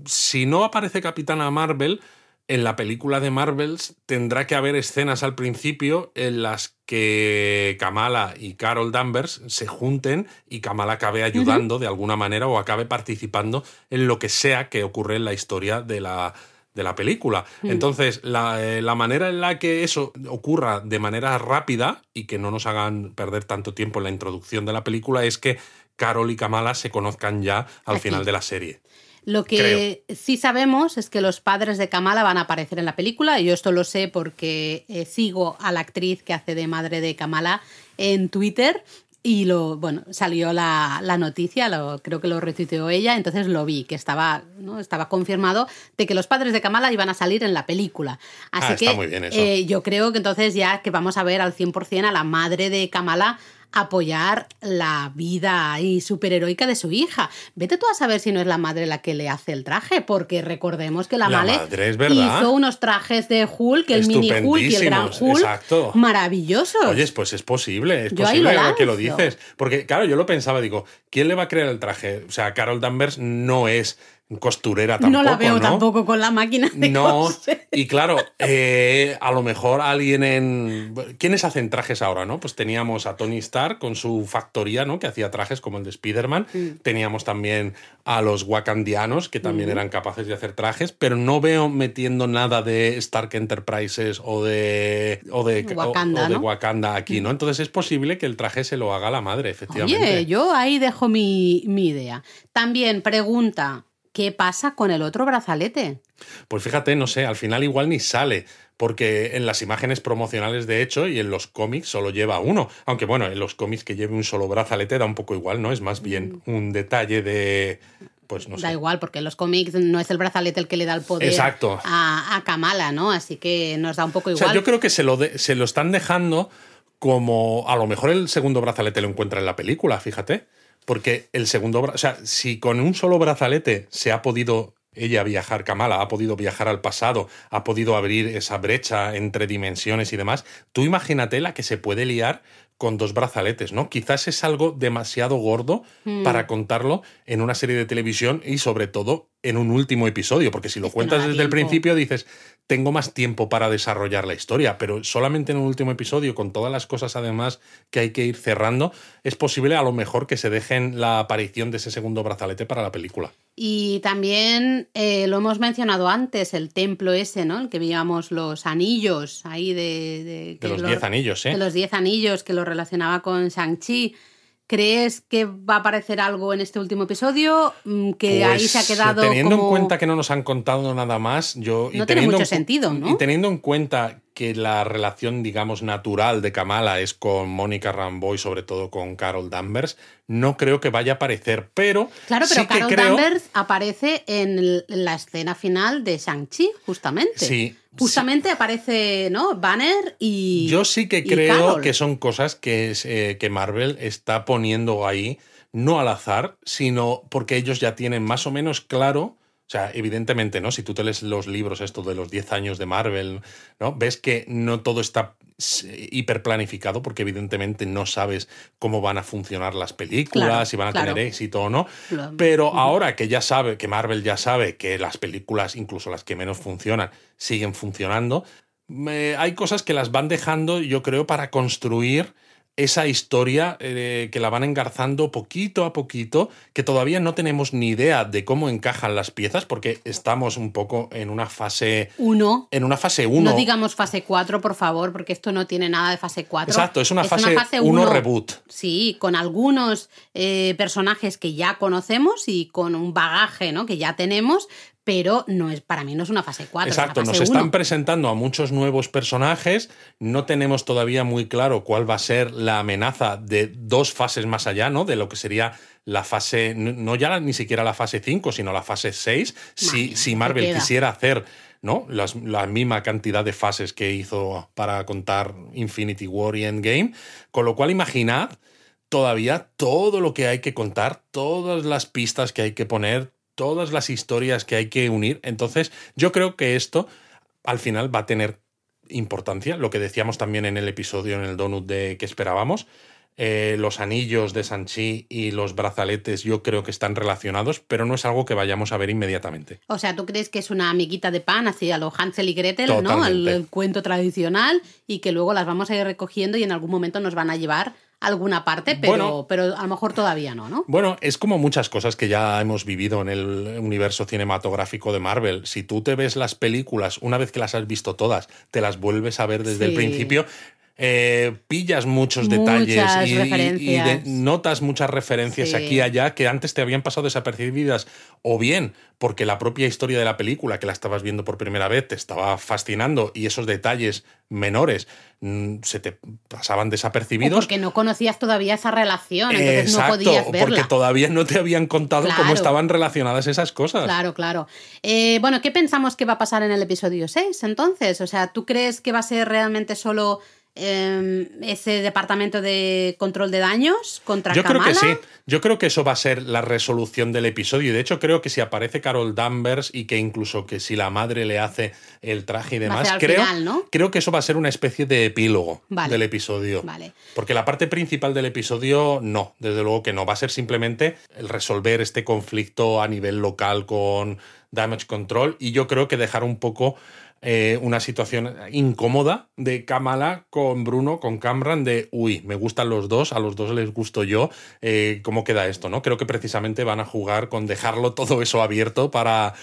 si no aparece Capitana Marvel en la película de Marvels tendrá que haber escenas al principio en las que Kamala y Carol Danvers se junten y Kamala acabe ayudando de alguna manera o acabe participando en lo que sea que ocurre en la historia de la, de la película. Mm. Entonces, la, eh, la, manera en la que eso ocurra de manera rápida y que no nos hagan perder tanto tiempo en la introducción de la película es que Carol y Kamala se conozcan ya al final de la serie. Lo que sí sabemos es que los padres de Kamala van a aparecer en la película. Y yo esto lo sé porque eh, sigo a la actriz que hace de madre de Kamala en Twitter. Y lo, bueno, salió la, noticia, lo, creo que lo retuiteó ella, entonces lo vi, que estaba, ¿no? estaba confirmado de que los padres de Kamala iban a salir en la película. Así ah, que muy bien eso. Eh, yo creo que entonces ya que vamos a ver al 100% a la madre de Kamala apoyar la vida y superheroica de su hija. Vete tú a saber si no es la madre la que le hace el traje, porque recordemos que la, madre, hizo unos trajes de Hulk, el mini Hulk y el gran Hulk, exacto. maravillosos. Oye, pues es posible, es posible que lo dices. Porque, claro, yo lo pensaba, digo, ¿quién le va a crear el traje? O sea, Carol Danvers no es costurera tampoco. No la veo tampoco con la máquina de No, y claro, eh, a lo mejor alguien en. ¿Quiénes hacen trajes ahora, no? Pues teníamos a Tony Stark con su factoría, ¿no? Que hacía trajes como el de Spider-Man. Mm. Teníamos también a los wakandianos, que también eran capaces de hacer trajes, pero no veo metiendo nada de Stark Enterprises o de. o de Wakanda, de Wakanda aquí, ¿no? Mm. Entonces es posible que el traje se lo haga la madre, efectivamente. Oye, yo ahí dejo mi, mi idea. También pregunta. ¿Qué pasa con el otro brazalete? Pues fíjate, no sé, al final igual ni sale, porque en las imágenes promocionales de hecho y en los cómics solo lleva uno, aunque bueno, en los cómics que lleve un solo brazalete da un poco igual, ¿no? Es más bien mm. un detalle de... Pues no da igual, porque en los cómics no es el brazalete el que le da el poder Exacto. A, Kamala, ¿no? Así que nos da un poco igual. O sea, yo creo que se lo, se lo están dejando como a lo mejor el segundo brazalete lo encuentra en la película, fíjate. Porque el segundo, o sea, si con un solo brazalete se ha podido ella viajar, Kamala, ha podido viajar al pasado, ha podido abrir esa brecha entre dimensiones y demás, tú imagínate la que se puede liar con dos brazaletes, ¿no? Quizás es algo demasiado gordo hmm. para contarlo en una serie de televisión y sobre todo en un último episodio, porque si lo cuentas desde el principio dices, tengo más tiempo para desarrollar la historia, pero solamente en un último episodio, con todas las cosas además que hay que ir cerrando, es posible a lo mejor que se dejen la aparición de ese segundo brazalete para la película. Y también eh, lo hemos mencionado antes, el templo ese, ¿no? El que veíamos los anillos ahí de... De, los diez anillos, ¿eh? De los diez anillos que lo relacionaba con Shang-Chi. ¿Crees que va a aparecer algo en este último episodio? Mm, que ahí se ha pues, quedado. Teniendo en cuenta que no nos han contado nada más, yo. No tiene mucho sentido, ¿no? Y teniendo en cuenta que la relación, digamos, natural de Kamala es con Mónica Rambeau y sobre todo con Carol Danvers, no creo que vaya a aparecer, pero. Claro, pero Carol Danvers aparece en la escena final de Shang-Chi, justamente. Sí. Justamente aparece, ¿no? Banner y. Yo sí que creo que son cosas que, eh, que Marvel está poniendo ahí, no al azar, sino porque ellos ya tienen más o menos claro o sea, evidentemente, ¿no? Si tú te lees los libros estos de los 10 años de Marvel, ¿no? Ves que no todo está hiperplanificado porque evidentemente no sabes cómo van a funcionar las películas, si van a tener éxito o no. Pero ahora que ya sabe, que Marvel ya sabe que las películas, incluso las que menos funcionan, siguen funcionando, hay cosas que las van dejando, yo creo, para construir esa historia eh, que la van engarzando poquito a poquito, que todavía no tenemos ni idea de cómo encajan las piezas, porque estamos un poco en una fase 1. En una fase 1. No digamos fase 4, por favor, porque esto no tiene nada de fase 4. Exacto, es una fase 1 reboot. Sí, con algunos eh, personajes que ya conocemos y con un bagaje ¿no? que ya tenemos, pero no es, para mí no es una fase 4. Exacto, nos están presentando a muchos nuevos personajes, no tenemos todavía muy claro cuál va a ser la amenaza de dos fases más allá, ¿no? De lo que sería la fase, no ya ni siquiera la fase 5, sino la fase 6, si, si, Marvel quisiera hacer ¿no? la misma cantidad de fases que hizo para contar Infinity War y Endgame, con lo cual imaginad todavía todo lo que hay que contar, todas las pistas que hay que poner, todas las historias que hay que unir. Entonces, yo creo que esto al final va a tener importancia, lo que decíamos también en el episodio en el donut de que esperábamos. Eh, los anillos de Sanchi y los brazaletes yo creo que están relacionados, pero no es algo que vayamos a ver inmediatamente. O sea, ¿tú crees que es una amiguita de pan, así a lo Hansel y Gretel, ¿no? el, cuento tradicional, y que luego las vamos a ir recogiendo y en algún momento nos van a llevar alguna parte, pero, pero a lo mejor todavía no, ¿no? Bueno, es como muchas cosas que ya hemos vivido en el universo cinematográfico de Marvel. Si tú te ves las películas, una vez que las has visto todas, te las vuelves a ver desde el principio, eh, pillas muchos detalles y, notas muchas referencias aquí y allá que antes te habían pasado desapercibidas o bien porque la propia historia de la película que la estabas viendo por primera vez te estaba fascinando y esos detalles menores mm, se te pasaban desapercibidos. porque no conocías todavía esa relación, entonces no podías verla. porque todavía no te habían contado cómo estaban relacionadas esas cosas. Claro, claro. Eh, bueno, ¿qué pensamos que va a pasar en el episodio 6 entonces? O sea, ¿tú crees que va a ser realmente solo Em, ese departamento de control de daños contra Yo creo que sí. Yo creo que eso va a ser la resolución del episodio. Y de hecho, creo que si aparece Carol Danvers y que incluso que si la madre le hace el traje y demás, creo, creo que eso va a ser una especie de epílogo del episodio. Vale. Porque la parte principal del episodio, no, desde luego que no. Va a ser simplemente el resolver este conflicto a nivel local con Damage Control. Y yo creo que dejar un poco eh, una situación incómoda de Kamala con Bruno, con Cameron, de uy, me gustan los dos, a los dos les gusto yo, eh, ¿cómo queda esto? ¿no? Creo que precisamente van a jugar con dejarlo todo eso abierto para,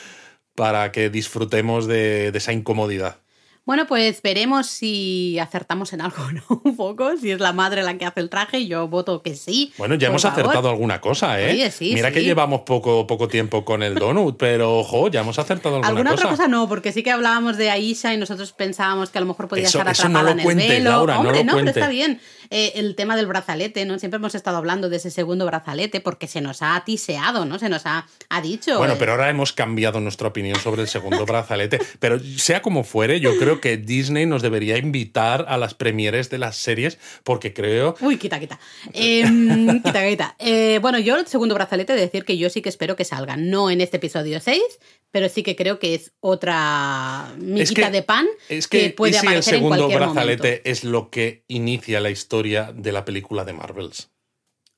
para que disfrutemos de esa incomodidad. Bueno, pues veremos si acertamos en algo, <laughs> ¿no? Un poco, si es la madre la que hace el traje, yo voto que sí. Bueno, ya hemos acertado alguna cosa, ¿eh? Mira que llevamos poco, poco tiempo con el donut, pero ojo, ya hemos acertado alguna, ¿Alguna cosa. otra cosa no, porque sí que hablábamos de Aisha y nosotros pensábamos que a lo mejor podía estar atrapada no en el cuente, velo. Laura, Hombre, no, no pero está bien. Eh, el tema del brazalete, ¿no? Siempre hemos estado hablando de ese segundo brazalete porque se nos ha tiseado, ¿no? Se nos ha, ha dicho. Bueno, eh. pero ahora hemos cambiado nuestra opinión sobre el segundo brazalete. Pero sea como fuere, yo creo que Disney nos debería invitar a las premieres de las series porque creo... Uy, quita, quita. Em, <laughs> quita, quita. Eh, bueno, yo el segundo brazalete de decir que yo sí que espero que salga. No en este episodio 6, pero sí que creo que es otra miguita de pan es que, puede ¿y si el segundo brazalete es lo que inicia la historia de la película de Marvels.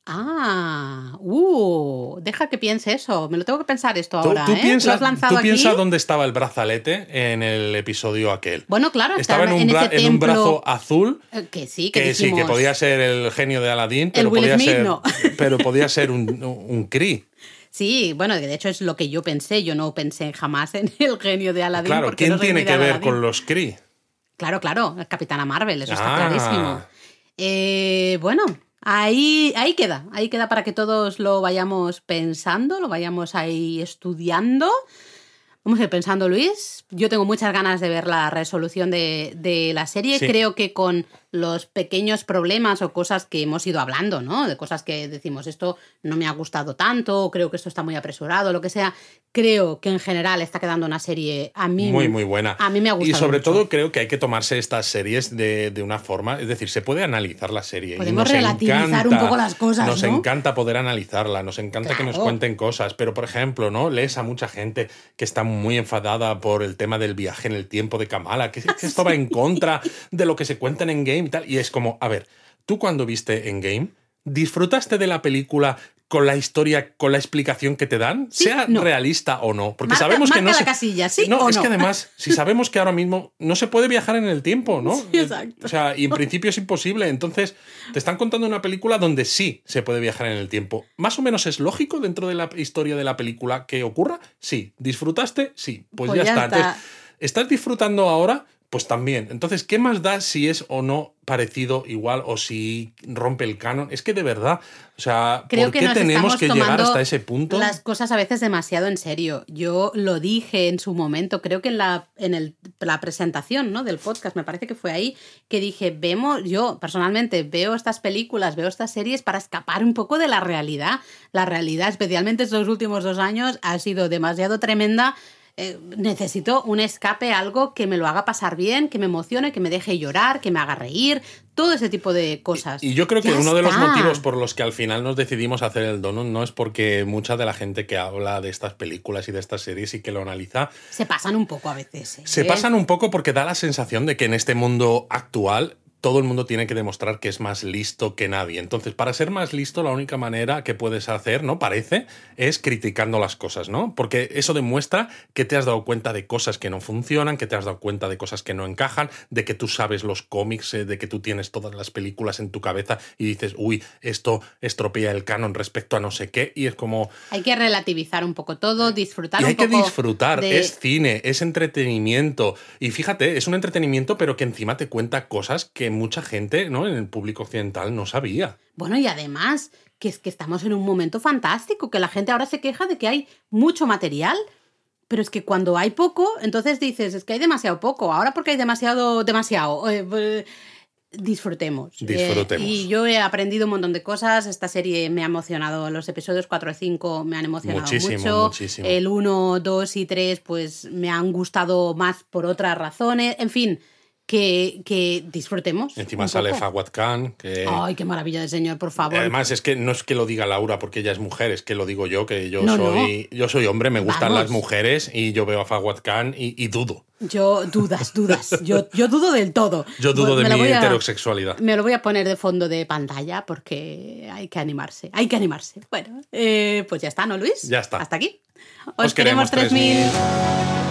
Ah, uh, deja que piense eso. Me lo tengo que pensar esto ahora. ¿Tú, ¿eh? piensas, ¿Lo ¿tú piensas dónde estaba el brazalete en el episodio aquel? Bueno, claro, estaba, en, un, en un, brazo azul. Eh, que sí, que, que sí, que podía ser el genio de Aladdin, pero el Will podía Smith, ser, no. <laughs> pero podía ser un, un Kree. Sí, bueno, de hecho es lo que yo pensé. Yo no pensé jamás en el genio de Aladdin. Claro, porque ¿quién no tiene que ver Aladdin. con los Kree? Claro, claro, el Capitana Marvel, eso está Ah. clarísimo. Eh, bueno, ahí, ahí queda, ahí queda para que todos lo vayamos pensando, lo vayamos ahí estudiando. Vamos a ir pensando, Luis. Yo tengo muchas ganas de ver la resolución de, de la serie. Sí. Creo que con los pequeños problemas o cosas que hemos ido hablando, ¿no? De cosas que decimos, esto no me ha gustado tanto, o creo que esto está muy apresurado, lo que sea. Creo que en general está quedando una serie a mí Muy, muy buena. A mí me ha gustado. Y sobre mucho. todo creo que hay que tomarse estas series de, de una forma, es decir, se puede analizar la serie. y Podemos nos relativizar encanta, un poco las cosas, Nos ¿no? encanta poder analizarla, nos encanta que nos cuenten cosas, pero por ejemplo, ¿no? Lees a mucha gente que está muy enfadada por el tema del viaje en el tiempo de Kamala, que, que <laughs> esto va en contra de lo que se cuenta en Endgame y tal. Y es como, a ver, tú cuando viste Endgame, ¿disfrutaste de la película con la historia, con la explicación que te dan, Sí, sea no. realista o no. Porque Marca- sabemos que no la se... casilla, ¿sí no, o es no? que además, <laughs> si sabemos que ahora mismo no se puede viajar en el tiempo, ¿no? Sí, exacto. O sea, y en principio es imposible. Entonces, te están contando una película donde sí se puede viajar en el tiempo. Más o menos es lógico dentro de la historia de la película que ocurra. Sí. ¿Disfrutaste? Sí. Pues, Pues ya, ya está. está. Entonces, ¿estás disfrutando ahora? Pues también. Entonces, ¿qué más da si es o no parecido, igual, o si rompe el canon? Es que de verdad, o sea, Creo ¿por que qué tenemos que llegar hasta ese punto? Las cosas a veces demasiado en serio. Yo lo dije en su momento, creo que en la, en el, la presentación ¿no? del podcast, me parece que fue ahí, que dije, vemos, yo personalmente veo estas películas, veo estas series para escapar un poco de la realidad. La realidad, especialmente estos últimos dos años, ha sido demasiado tremenda. Eh, necesito un escape, algo que me lo haga pasar bien, que me emocione, que me deje llorar, que me haga reír, todo ese tipo de cosas. Y yo creo que Ya uno de los motivos por los que al final nos decidimos hacer el donut no es porque mucha de la gente que habla de estas películas y de estas series y que lo analiza Se pasan un poco a veces. ¿eh? se pasan un poco porque da la sensación de que en este mundo actual todo el mundo tiene que demostrar que es más listo que nadie. Entonces, para ser más listo, la única manera que puedes hacer, ¿no? Parece, es criticando las cosas, ¿no? Porque eso demuestra que te has dado cuenta de cosas que no funcionan, que te has dado cuenta de cosas que no encajan, de que tú sabes los cómics, eh, de que tú tienes todas las películas en tu cabeza y dices, uy, esto estropea el canon respecto a no sé qué. Y es como, Hay que relativizar un poco todo, disfrutar y hay un poco. que disfrutar, de- es cine, es entretenimiento. Y fíjate, es un entretenimiento, pero que encima te cuenta cosas que mucha gente, ¿no? En el público occidental no sabía. Bueno, y además, que es que estamos en un momento fantástico, que la gente ahora se queja de que hay mucho material. Pero es que cuando hay poco, entonces dices, es que hay demasiado poco. Ahora porque hay demasiado, demasiado. Eh, pues, disfrutemos. Eh, Disfrutemos. y yo he aprendido un montón de cosas. Esta serie me ha emocionado. Los episodios 4 y 5 me han emocionado Muchísimo, mucho. muchísimo. El 1, 2 y 3 pues me han gustado más por otras razones. En fin, que, disfrutemos. Encima sale Fawad Khan. Que... Ay, qué maravilla de señor, por favor. Además, es que no es que lo diga Laura porque ella es mujer, es que lo digo yo, que yo, soy, yo soy hombre, me gustan las mujeres y yo veo a Fawad Khan y, dudo. Yo, dudas, dudas. Yo, yo dudo del todo. Yo dudo de mi heterosexualidad. Me lo voy a poner de fondo de pantalla porque hay que animarse. Hay que animarse. Bueno, eh, pues ya está, ¿no, Luis? Ya está. Hasta aquí. Os, queremos 3000.